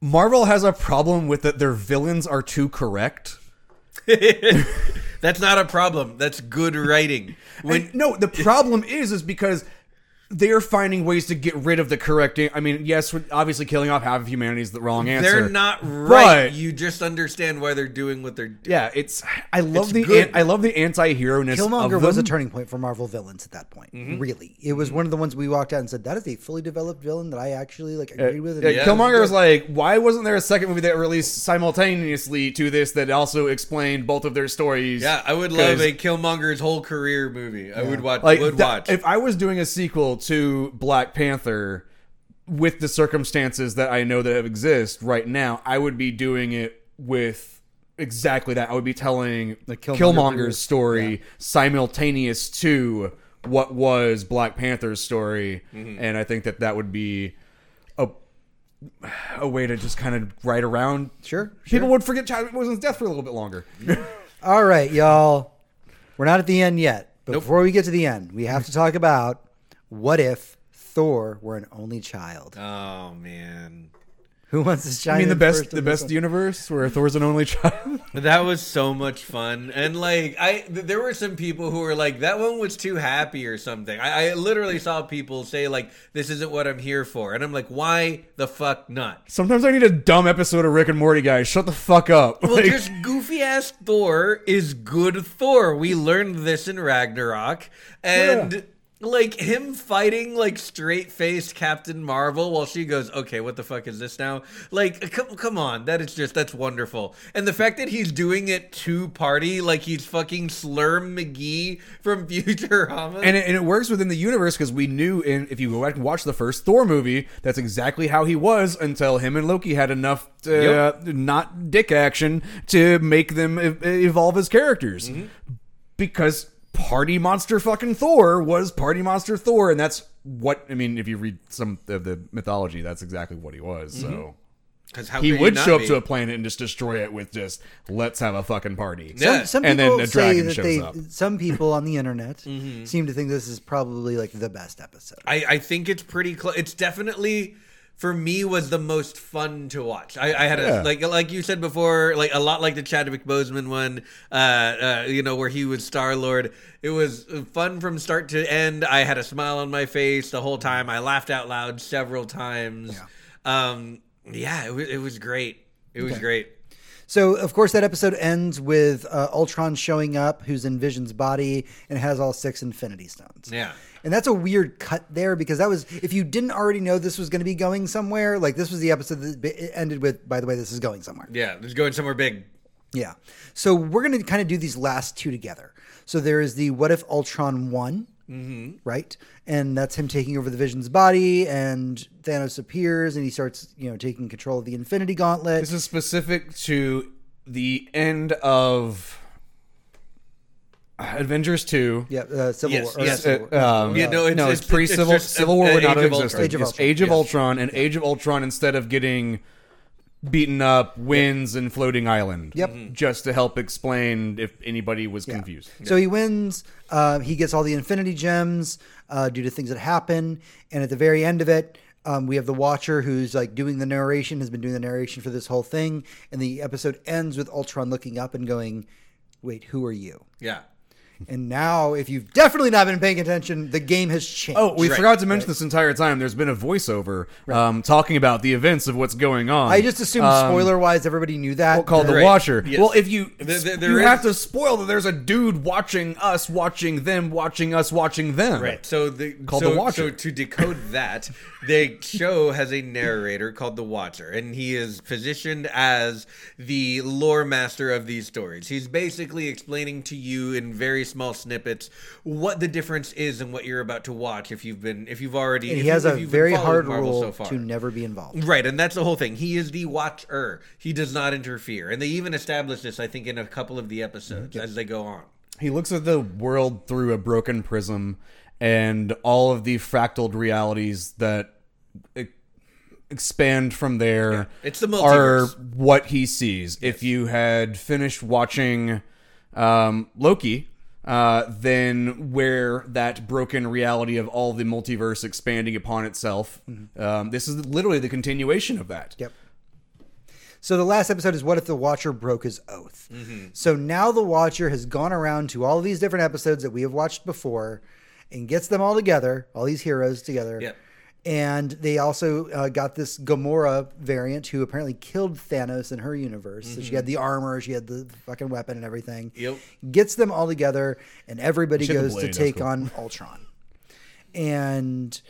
Marvel has a problem with that their villains are too correct. That's not a problem. That's good writing. When And no, the problem is, is because they are finding ways to get rid of the correct. I mean, yes, obviously killing off half of humanity is the wrong answer. they're not right, But- you just understand why they're doing what they're doing. Yeah, it's. I love It's the. An, I love the anti-hero ness. Killmonger of was a turning point for Marvel villains at that point. Mm-hmm. Really, it was one of the ones we walked out and said that is a fully developed villain that I actually like agreed with. Yeah, and- Yeah. Killmonger was like, why wasn't there a second movie that released simultaneously to this that also explained both of their stories? Yeah, I would love a Killmonger's whole career movie. I would watch. like would that- watch. If I was doing a sequel to Black Panther with the circumstances that I know that have exist right now, I would be doing it with exactly that. I would be telling the Killmonger Killmonger's story simultaneous to what was Black Panther's story, Mm-hmm. and I think that that would be a a way to just kind of write around. Sure, People would forget Chadwick Boseman's death for a little bit longer. All right, y'all. We're not at the end yet, but Nope. before we get to the end, we have to talk about what if Thor were an only child. oh man, Who wants to shine? I mean, the best, the best one? universe where Thor's an only child. that was so much fun. And like, I th- there were some people who were like, that one was too happy or something. I, I literally saw people say like, this isn't what I'm here for, and I'm like, why the fuck not? Sometimes I need a dumb episode of Rick and Morty, guys. Shut the fuck up. Well, Like, just goofy ass Thor is good Thor. We learned this in Ragnarok, and like him fighting like straight faced Captain Marvel while she goes, "Okay, what the fuck is this now?" Like, come come on, that is just that's wonderful. And the fact that he's doing it to party like he's fucking Slurm McGee from Futurama. and it, and it works within the universe because we knew in if you go back and watch the first Thor movie, that's exactly how he was until him and Loki had enough uh, Yep. not dick action to make them evolve as characters. Mm-hmm. Because Party Monster fucking Thor was Party Monster Thor, and that's what I mean. If you read some of the mythology, that's exactly what he was. Mm-hmm. So. 'Cause how He would show up be? to a planet and just destroy it with just let's have a fucking party. Yeah. Some And people then a say dragon that shows they. up. Some people on the internet Mm-hmm. seem to think this is probably like the best episode. I, I think it's pretty close. It's definitely for me was the most fun to watch. I, I had Yeah. a like like you said before, like a lot like the Chadwick Boseman one. Uh, uh, you know where he was Star Lord. It was fun from start to end. I had a smile on my face the whole time. I laughed out loud several times. Yeah, um, yeah, it was it was great. It was Okay. great. So, of course, that episode ends with uh, Ultron showing up, who's in Vision's body and has all six Infinity Stones. Yeah. And that's a weird cut there because that was, if you didn't already know this was going to be going somewhere, like this was the episode that ended with, by the way, this is going somewhere. Yeah, it's going somewhere big. Yeah. So we're going to kind of do these last two together. So there is the What If Ultron one mm-hmm. right? And that's him taking over the Vision's body, and Thanos appears, and he starts, you know, taking control of the Infinity Gauntlet. This is specific to the end of Avengers 2. yeah, uh, Civil Yes, War. or yes. Civil War. Uh, um, Yeah, no, it's- no, it's, it's- pre Civil just, Civil War would Age not of have Ultron. existed. Age of Ultron, Age of yes. Ultron, and Age of Ultron instead of getting beaten up wins and floating island. Yep. Mm-hmm. Just to help explain if anybody was confused. So he wins. Uh, he gets all the Infinity Gems uh, due to things that happen, and at the very end of it, um, we have the Watcher who's like doing the narration, has been doing the narration for this whole thing, and the episode ends with Ultron looking up and going, "Wait, who are you?" Yeah. And now, if you've definitely not been paying attention, the game has changed. Oh, we Right, forgot to mention this entire time. There's been a voiceover um, talking about the events of what's going on. I just assumed Um, spoiler wise, everybody knew that. called the Watcher. Yes. Well, if you There- there- there you is- have to spoil that there's a dude watching us, watching them, watching us, watching them. Right. So the Called so, the Watcher. So to decode that, the show has a narrator called the Watcher, and he is positioned as the lore master of these stories. He's basically explaining to you in very small snippets what the difference is in what you're about to watch. If you've been, if you've already, and if he has you, a if you've very hard Marvel rule so far. to never be involved. Right, and that's the whole thing. He is the watcher. He does not interfere, and they even establish this, I think, in a couple of the episodes as they go on. He looks at the world through a broken prism and all of the fractaled realities that e- expand from there It's the are what he sees. If you had finished watching um, Loki, uh, then where that broken reality of all the multiverse expanding upon itself, um, this is literally the continuation of that. Yep. So the last episode is what if the Watcher broke his oath? Mm-hmm. So now the Watcher has gone around to all these different episodes that we have watched before, and gets them all together, all these heroes together. Yep. And they also uh, got this Gamora variant who apparently killed Thanos in her universe. So she had the armor, she had the fucking weapon and everything. Mm-hmm. Yep. Gets them all together, and everybody goes to take cool. on Ultron. And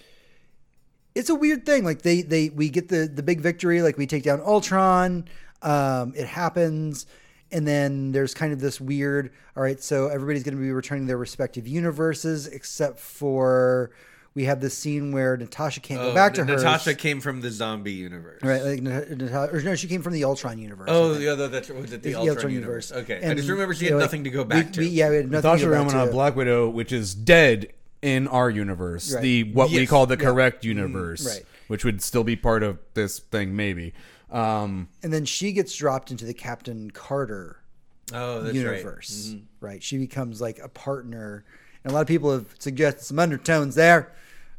it's a weird thing. Like they they we get the the big victory. Like we take down Ultron. Um, it happens, and then there's kind of this weird. All right, so everybody's going to be returning their respective universes, except for we have this scene where Natasha can't go Oh, back to N- her. Natasha came from the zombie universe. Right, like Nat- Nat- or no, she came from the Ultron universe. Oh, think. the other that's was it the, The Ultron, universe? Okay, I And, just remember she you had know, nothing to go we- back to. we- yeah, we had nothing Natasha to go back Romanoff, to. Black Widow, which is dead in our universe, Right. the what we Yes. call the correct universe, Right. which would still be part of this thing, maybe. Um, and then she gets dropped into the Captain Carter oh, that's universe, right. right. She becomes like a partner, and a lot of people have suggested some undertones there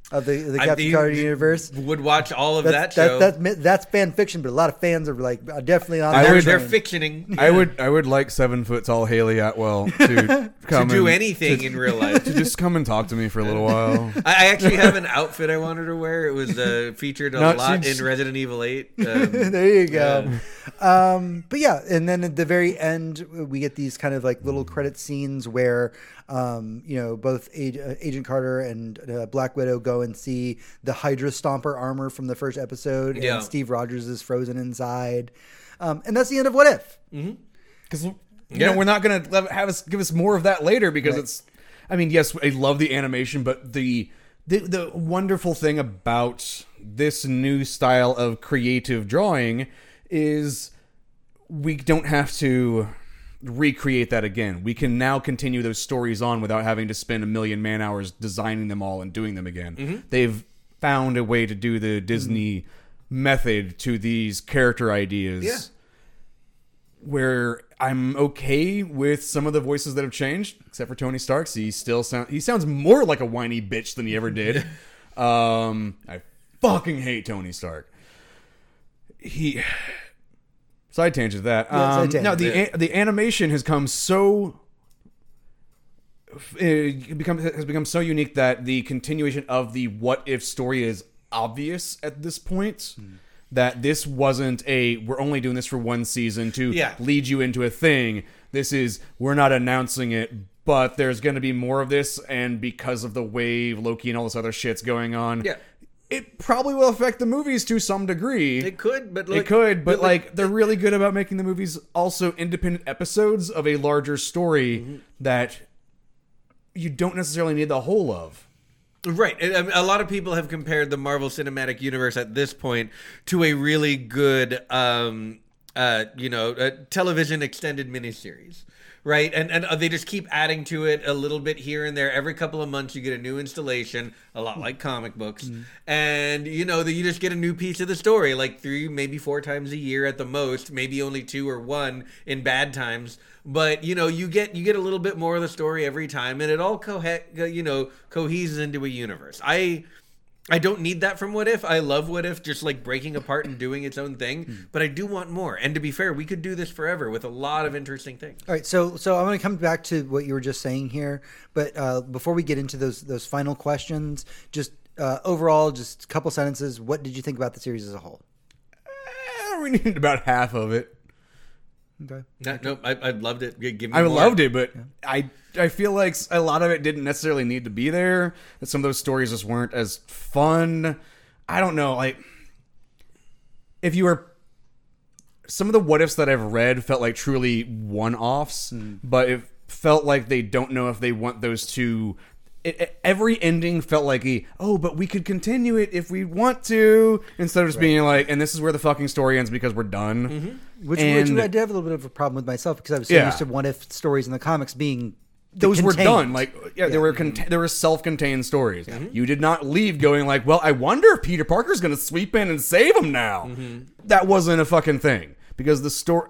of the the I Captain mean, Carter universe. Would watch all of That's, that show. that, that's that's fan fiction, but a lot of fans are like definitely on. I that they're, would- they're fictioning I would I would like seven foot tall Hayley Atwell to to come do and- anything in real life. to just come and talk to me for a little while. I, I actually have an outfit I wanted to wear. It was uh, featured a No, lot she's- in Resident Evil 8. Um, there you go. Um, but yeah, and then at the very end, we get these kind of like little credit scenes where, um, you know, both Ag- uh, Agent Carter and uh, Black Widow go and see the Hydra Stomper armor from the first episode, Yeah. and Steve Rogers is frozen inside. Um, and that's the end of What If. Because you Yeah. know we're not gonna have us give us more of that later because it's. I mean, yes, I love the animation, but the the the wonderful thing about this new style of creative drawing is we don't have to recreate that again. We can now continue those stories on without having to spend a million man hours designing them all and doing them again. They've found a way to do the Disney method to these character ideas Yeah. where I'm okay with some of the voices that have changed, except for Tony Stark's. He still sound he sounds more like a whiny bitch than he ever did. um, I fucking hate Tony Stark. He side tangent to that. Yeah, side Um, tangent. no, the a- the animation has come so. It become has become so unique that the continuation of the what if story is obvious at this point. that this wasn't a we're only doing this for one season to Yeah. lead you into a thing. This is we're not announcing it, but there's going to be more of this, and because of the wave, Loki, and all this other shit's going on. Yeah. It probably will affect the movies to some degree. It could, but It like, could, but like they're really good about making the movies also independent episodes of a larger story Mm-hmm. that you don't necessarily need the whole of. Right. Um, A lot of people have compared the Marvel Cinematic Universe at this point to a really good, um, uh, you know, television extended miniseries. Right, and and uh, they just keep adding to it a little bit here and there. Every couple of months, you get a new installation, a lot like comic books, and you know that you just get a new piece of the story, like three, maybe four times a year at the most, maybe only two or one in bad times. But you know, you get you get a little bit more of the story every time, and it all co you know coheses into a universe. I I don't need that from What If. I love What If just like breaking apart and doing its own thing, but I do want more. And to be fair, we could do this forever with a lot of interesting things. All right, so so I'm going to come back to what you were just saying here, but uh, before we get into those those final questions, just uh, overall, just a couple sentences. What did you think about the series as a whole? Eh, we needed about half of it. Okay. No, no, I, I loved it. Give me I more. loved it, but I I feel like a lot of it didn't necessarily need to be there. That some of those stories just weren't as fun. I don't know, like if you were some of the what ifs that I've read felt like truly one offs, hmm. but it felt like they don't know if they want those to. It, it- every ending felt like a oh, but we could continue it if we want to, instead of just being like, and this is where the fucking story ends because we're done. Mm-hmm. Which, And- which I did have a little bit of a problem with myself because I was so Yeah. used to what if stories in the comics being those were done. Like, yeah, they were mm-hmm. cont- they were self-contained stories. You did not leave going like, "Well, I wonder if Peter Parker's going to sweep in and save him now." Mm-hmm. That wasn't a fucking thing because the story.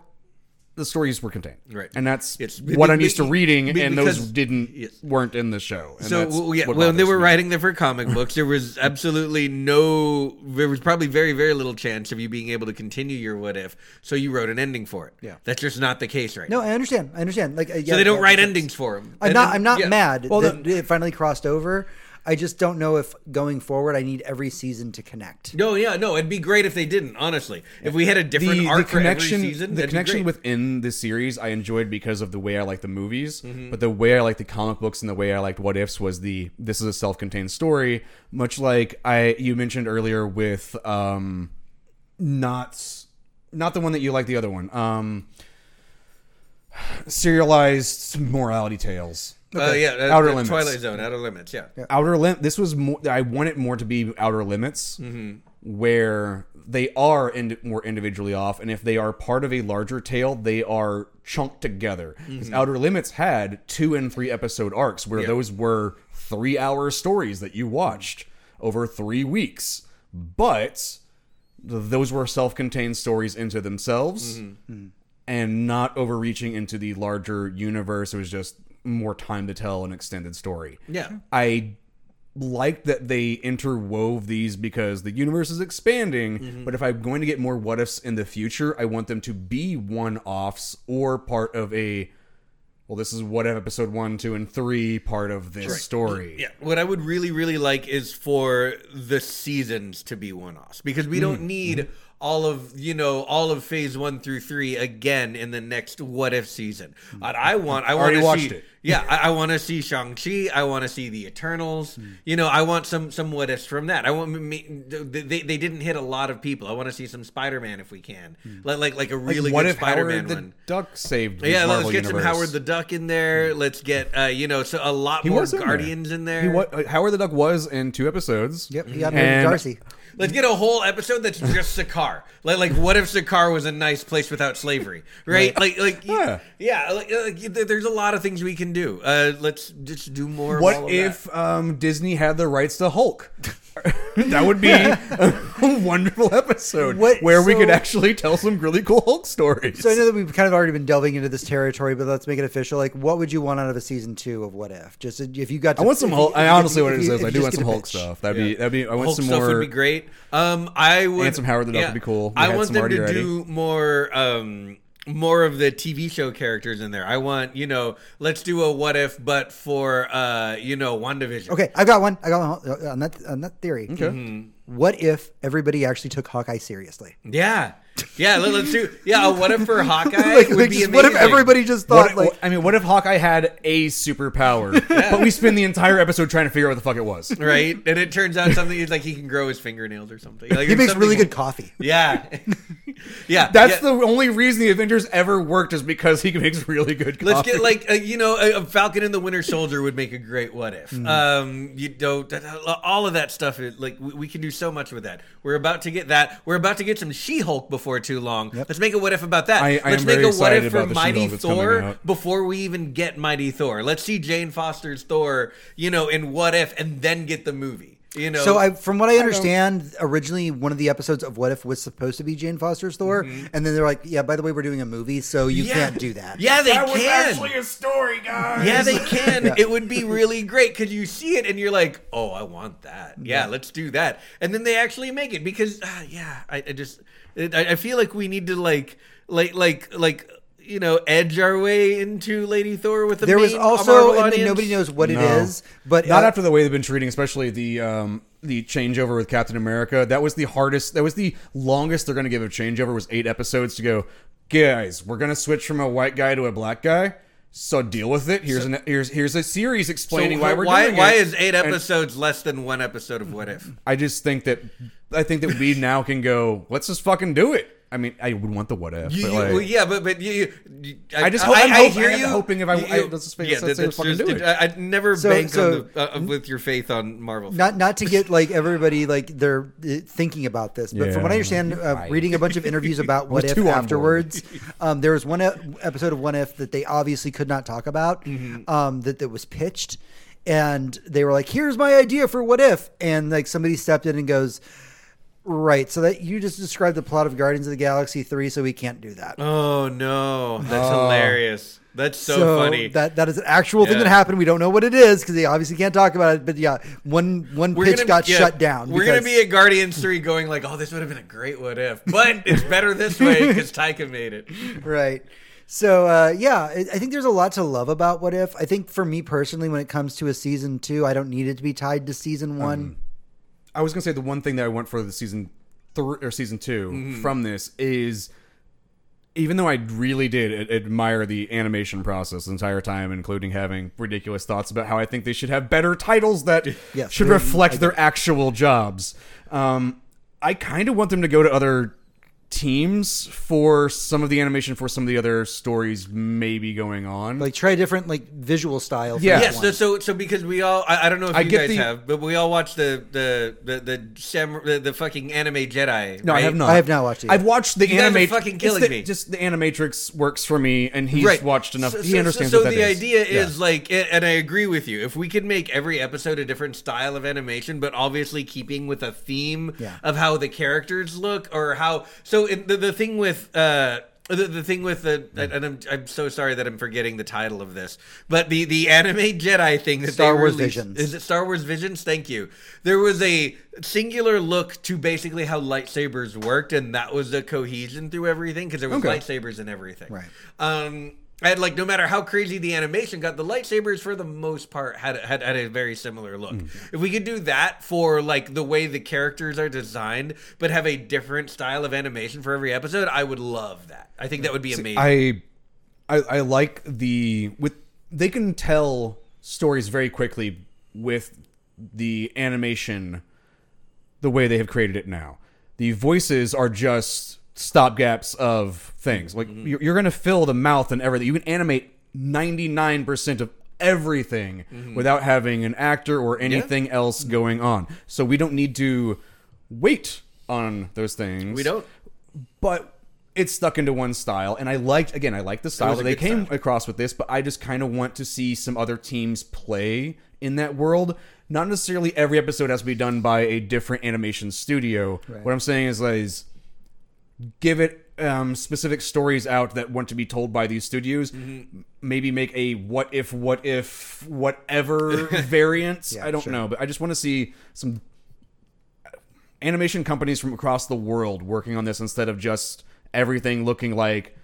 The stories were contained, Right. And that's It's- what be- I'm used to reading, be- and those didn't yes. weren't in the show. And So that's well, yeah, what when they were me. writing them for comic books, there was absolutely no. There was probably very, very little chance of you being able to continue your what if. So you wrote an ending for it. Yeah. that's just not the case right No, now. I understand. I understand. Like, uh, yeah, So they don't that- write endings for them. I'm not. I'm not mad Well, that the- it finally crossed over. I just don't know if going forward, I need every season to connect. No, yeah, no. It'd be great if they didn't. Honestly, if we had a different the, the arc connection, for every season, the that'd be connection great. within the series, I enjoyed because of the way I like the movies. Mm-hmm. But the way I like the comic books and the way I liked What Ifs was the this is a self-contained story, much like I you mentioned earlier with um, not not the one that you like, the other one, um, serialized morality tales. Uh, yeah, uh, Outer Limits. Twilight Zone, Outer Limits. Yeah. Outer Lim. This was more. I want it more to be Outer Limits, Mm-hmm. where they are ind- more individually off, and if they are part of a larger tale, they are chunked together. Because Outer Limits had two and three episode arcs, where Mm-hmm. Yeah. those were three hour stories that you watched over three weeks, but those were self contained stories into themselves. Mm-hmm. And not overreaching into the larger universe. It was just more time to tell an extended story. Yeah. I like that they interwove these because the universe is expanding. Mm-hmm. But if I'm going to get more what ifs in the future, I want them to be one offs or part of a. Well, this is what if episode one, two, and three part of this story. Yeah, what I would really, really like is for the seasons to be one-offs because we Mm-hmm. don't need all of you know all of phase one through three again in the next what if season. What I want, I want to watched see. it. Yeah, I, I want to see Shang Chi. I want to see the Eternals. You know, I want some some what ifs from that. I want me, they they didn't hit a lot of people. I want to see some Spider Man if we can, like like like a Like, really what good if Spider Man Howard the one. Duck saved? the Yeah, let's Marvel get some? Howard the Duck in there. Let's get uh, you know so a lot He more was in there. Guardians in there. He wa- uh, Howard the Duck was in two episodes. Yep, he got rid of And- Darcy. Let's get a whole episode that's just Sakaar. Like, like, what if Sakaar was a nice place without slavery, right? Like, like, Yeah. yeah, like, like, there's a lot of things we can do. Uh, let's just do more. What if um, Disney had the rights to Hulk? that would be a wonderful episode What- where we could actually tell some really cool Hulk stories. So I know that we've kind of already been delving into this territory, but let's make it official. Like, what would you want out of a season two of What If? Just if you got, to, I want some Hulk. you- I honestly you- what if it you- is. if I do want some Hulk pitch. stuff. That'd Yeah. be that'd be. I want Hulk some stuff more. would be great. Um, I would And some Howard the Duck would be cool. We I want some them to ready. do more. Um, more of the TV show characters in there. I want, you know, let's do a what if, but for, uh, you know, WandaVision. Okay, I got one. I got one uh, on that on that theory. Okay. Mm-hmm. What if everybody actually took Hawkeye seriously? Yeah. Yeah, let, us do. Yeah, what if for Hawkeye Like- would like, be just amazing. what if everybody just What, thought like I mean, what if Hawkeye had a superpower, but we spend the entire episode trying to figure out what the fuck it was? right? And it turns out something is like he can grow his fingernails or something. Like he makes something- really good coffee? Yeah, yeah. That's yeah. the only reason the Avengers ever worked is because he makes really good. Coffee. Let's get like uh, you know, a, a Falcon and the Winter Soldier would make a great what if. Mm-hmm. Um, you know, that- all of that stuff. Is, like we, we can do so much with that. We're about to get that. We're about to get some She Hulk before too long. Let's make a what if about that. I- I Let's make a what if for Mighty She-Hulk Thor before we even get Mighty Thor. Let's see Jane Foster's Thor. You know, in what if, and then get the movie. You know, So, I, from what I understand, originally one of the episodes of What If was supposed to be Jane Foster's Thor, and then they're like, "Yeah, by the way, we're doing a movie, so you Mm-hmm. Yeah. can't do that." Yeah, they can. Was actually, a story, guys. Yeah, they can. It would be really great because you see it and you're like, "Oh, I want that. Yeah, let's do that." And then they actually make it because, uh, yeah, I, I just, I, I feel like we need to like, like, like, like, you know, edge our way into Lady Thor with the. There was also, and audience. nobody knows what it No. is, but Not uh, after the way they've been treating, especially the um, the changeover with Captain America. That was the hardest. That was the longest they're going to give a changeover. Was eight episodes to go. Guys, we're going to switch from a white guy to a black guy. So deal with it. Here's an here's here's a series So explaining why we're why doing why it. is eight And episodes less than one episode of What If? I just think that I think that we now can go. Let's just fucking do it. I mean, I would want the what if, You, but like, well, yeah, but but you, you I just hope- I'm I, hoping- hear I am you. hoping if I- You- I- let's just figure- yeah, let's just that's fucking do it. I, I'd never So- bank so- on the, uh, with your faith on Marvel. not not to get like everybody like they're uh, thinking about this, but from what I understand, uh, Right. reading a bunch of interviews about what if too on board. afterwards, um, there was one e- episode of What If that they obviously could not talk about Mm-hmm. um, that that was pitched, and they were like, "Here's my idea for What If," and like somebody stepped in and goes. Right, so that you just described the plot of Guardians of the Galaxy three, so we can't do that. Oh no, that's hilarious. That's so, funny. That that is an actual thing that happened. We don't know what it is because they obviously can't talk about it. But yeah, one one We're pitch gonna got yeah, shut down. We're gonna be at Guardians three, going like, "Oh, this would have been a great what if," but it's better this way because Taika made it. right. So uh, yeah, I I think there's a lot to love about What If. I think for me personally, when it comes to a season two, I don't need it to be tied to season one. I was gonna say the one thing that I want for the season three or season 2 Mm-hmm. from this is, even though I really did admire the animation process the entire time, including having ridiculous thoughts about how I think they should have better titles that Yes, should reflect their actual jobs. Um, I kind of want them to go to other teams for some of the animation for some of the other stories maybe going on. Like try different like visual style. Yeah. Yes, so, so so because we all I, I don't know if I you get guys the- have, but we all watched the the the the, sam, the, the fucking anime Jedi. No, I have not. I have not watched it yet. I've watched the You guys are fucking killing the- me. Just the animatrix works for me, and he's Right. watched enough. So- he so- understands So, what that the is. idea Yeah. is like, and I agree with you. If we could make every episode a different style of animation, but obviously keeping with a theme Yeah. of how the characters look, or how. So it, the the thing with. uh the, the thing with the and I'm I'm so sorry that I'm forgetting the title of this, but the the anime Jedi thing that Star they Wars released- Visions. is it Star Wars Visions? Thank you. There was a singular look to basically how lightsabers worked, and that was the cohesion through everything because there was Okay. lightsabers and everything. Right. Um, and like no matter how crazy the animation got, the lightsabers for the most part had had, had a very similar look. Mm-hmm. If we could do that for like the way the characters are designed, but have a different style of animation for every episode, I would love that. I think that would be amazing. I, I, I like the with they can tell stories very quickly with the animation, the way they have created it now. The voices are just stopgaps of things. Like mm-hmm. you're, you're going to fill the mouth and everything. You can animate ninety nine percent of everything mm-hmm. without having an actor or anything else mm-hmm. going on. So we don't need to wait on those things we don't. but it's stuck into one style and i liked again i like the style that they came style. across with this but i just kind of want to see some other teams play in that world not necessarily every episode has to be done by a different animation studio what i'm saying is like is give it um, specific stories out that want to be told by these studios Mm-hmm. maybe make a what if what if whatever variants Yeah, i don't sure. know but i just want to see some animation companies from across the world working on this instead of just everything looking like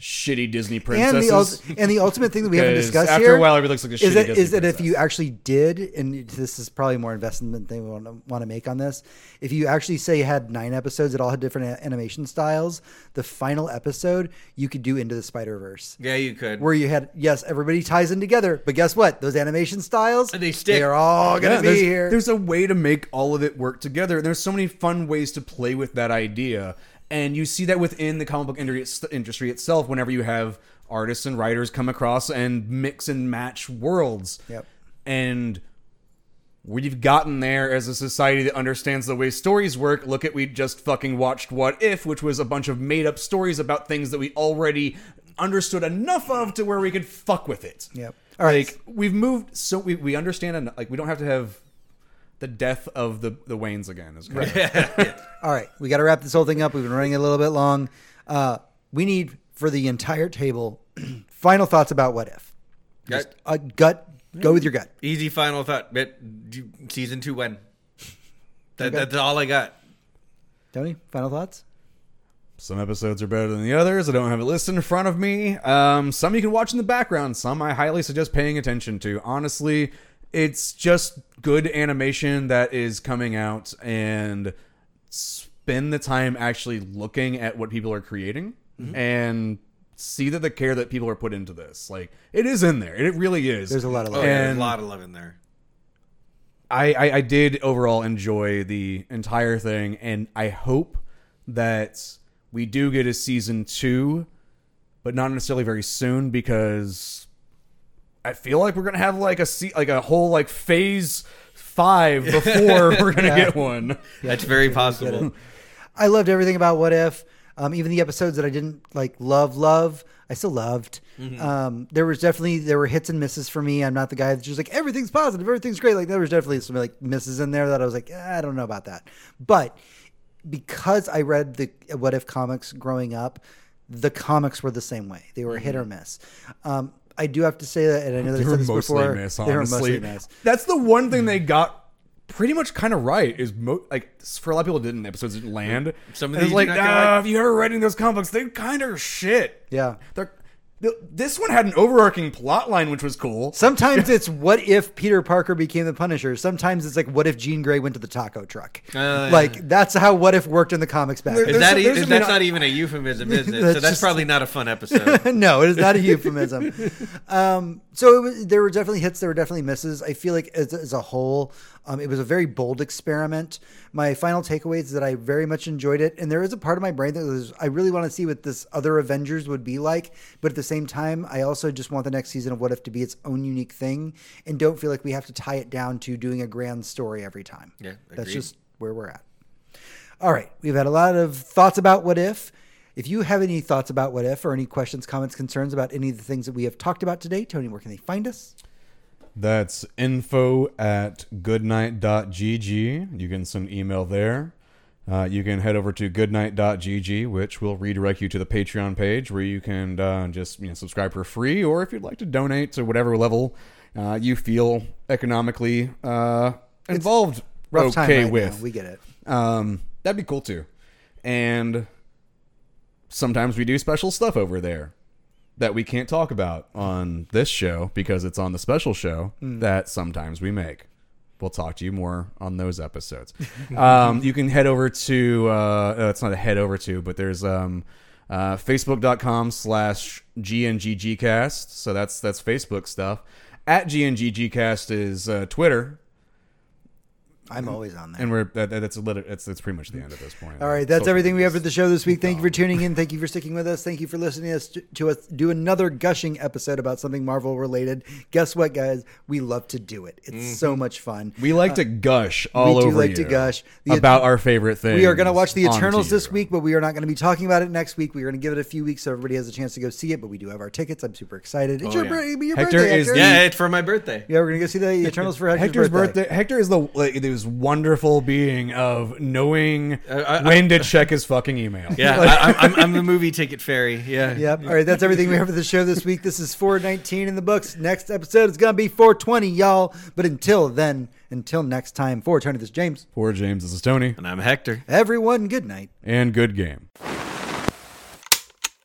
shitty Disney And princesses. the, ult- and the ultimate thing that we haven't discussed after here a while, everybody looks like a is shitty that, Disney is that if you actually did, and this is probably more investment thing we want to, want to make on this, if you actually say you had nine episodes that all had different a- animation styles, the final episode you could do into the Spider Verse. Yeah, you could. Where you had yes, everybody ties in together, but guess what? Those animation styles They stick. They are all gonna Yeah, be there's, here. There's a way to make all of it work together. And there's so many fun ways to play with that idea. And you see that within the comic book industry itself whenever you have artists and writers come across and mix and match worlds. Yep. And we've gotten there as a society that understands the way stories work. Look at we just fucking watched What If, which was a bunch of made up stories about things that we already understood enough of to where we could fuck with it. Yep. All right. Like we've moved so we, we understand en- like we don't have to have the death of the the Waynes again is correct. All right, we got to wrap this whole thing up. We've been running a little bit long. Uh, we need for the entire table final thoughts about what if. Gut. Uh, gut, go with your gut. Easy final thought. But season two when? That, That's all I got. Tony, final thoughts. Some episodes are better than the others. I don't have it listed in front of me. Um, some you can watch in the background. Some I highly suggest paying attention to. Honestly, it's just good animation that is coming out and spend the time actually looking at what people are creating mm-hmm. and see that the care that people are put into this. Like it is in there. It really is. There's a lot of Oh, love. yeah, there's And- a lot of love in there. I, I I did overall enjoy the entire thing, and I hope that we do get a season two, but not necessarily very soon because I feel like we're gonna have like a se- like a whole like phase five before we're gonna get one. That's very possible. I loved everything about What If. Um, even the episodes that I didn't like love, love, I still loved. Um, there was definitely there were hits and misses for me. I'm not the guy that's just like everything's positive, everything's great. Like there was definitely some like misses in there that I was like, eh, I don't know about that. But because I read the What If comics growing up, the comics were the same way. They were hit or miss. Um, I do have to say that, and I know that They I were said this mostly before. miss, they were honestly. mostly miss. That's the one thing they got pretty much kind of right. Is mo- like for a lot of people, didn't episodes didn't land. Some of And it's these like, do not get ah, right. if you ever writing those comics, they kind of shit. Yeah. They're, th- this one had an overarching plot line, which was cool. Sometimes it's what if Peter Parker became the Punisher. Sometimes it's like what if Jean Grey went to the taco truck. Uh, like that's how what if worked in the comics back. There- Is that a- e- there's a that's bit- not even a euphemism, is it? so That's that's just- probably not a fun episode. no, it is not a euphemism. um, so it was, there were definitely hits. There were definitely misses. I feel like as, as a whole, um, it was a very bold experiment. My final takeaway is that I very much enjoyed it, and there is a part of my brain that was I really want to see what this other Avengers would be like. But at the same time, I also just want the next season of What If to be its own unique thing, and don't feel like we have to tie it down to doing a grand story every time. Yeah, that's just where we're at. All right, we've had a lot of thoughts about what if. If you have any thoughts about what if or any questions, comments, concerns about any of the things that we have talked about today, Tony, where can they find us? That's info at goodnight.gg. You can send email there. Uh, you can head over to goodnight.gg, which will redirect you to the Patreon page where you can uh, just you know, subscribe for free, or if you'd like to donate to whatever level uh, you feel economically uh, involved Rough time okay right with. now. We get it. Um, that'd be cool too. And sometimes we do special stuff over there that we can't talk about on this show because it's on the special show that sometimes we make. We'll talk to you more on those episodes. um, you can head over to, uh, uh, it's not a head over to, but there's um, uh, facebook.com slash GNGGcast. So that's, that's Facebook stuff. At GNGGcast is uh, Twitter. I'm always on there. And we're that, that's a little that's that's pretty much the end at this point. All right, that's Social everything we have for the show this week. Thank you for tuning in. Thank you for sticking with us. Thank you for listening to us, to us do another gushing episode about something Marvel related. Guess what, guys? We love to do it. It's so mm-hmm. much fun. We like to uh, gush all we do over like to gush. The- about our favorite thing. We are going to watch The Eternals this week, but we are not going to be talking about it next week. We're going to give it a few weeks so everybody has a chance to go see it. But we do have our tickets. I'm super excited. It's Oh, your, yeah. bir- your Hector birthday, is Hector. yeah, it's for my birthday. Yeah, we're going to go see the Eternals for Hector's, Hector's birthday. birthday. Hector is the like this wonderful being of knowing Uh, I- when to check his fucking email. Yeah, I, I'm, I'm, I'm the movie ticket fairy. Yeah. Yep. All right, that's everything we have for the show this week. This is 419 in the books. Next episode is going to be 420, y'all. But until then, until next time, for Tony, this is James. For James, this is Tony, And I'm Hector. Everyone, good night. and good game.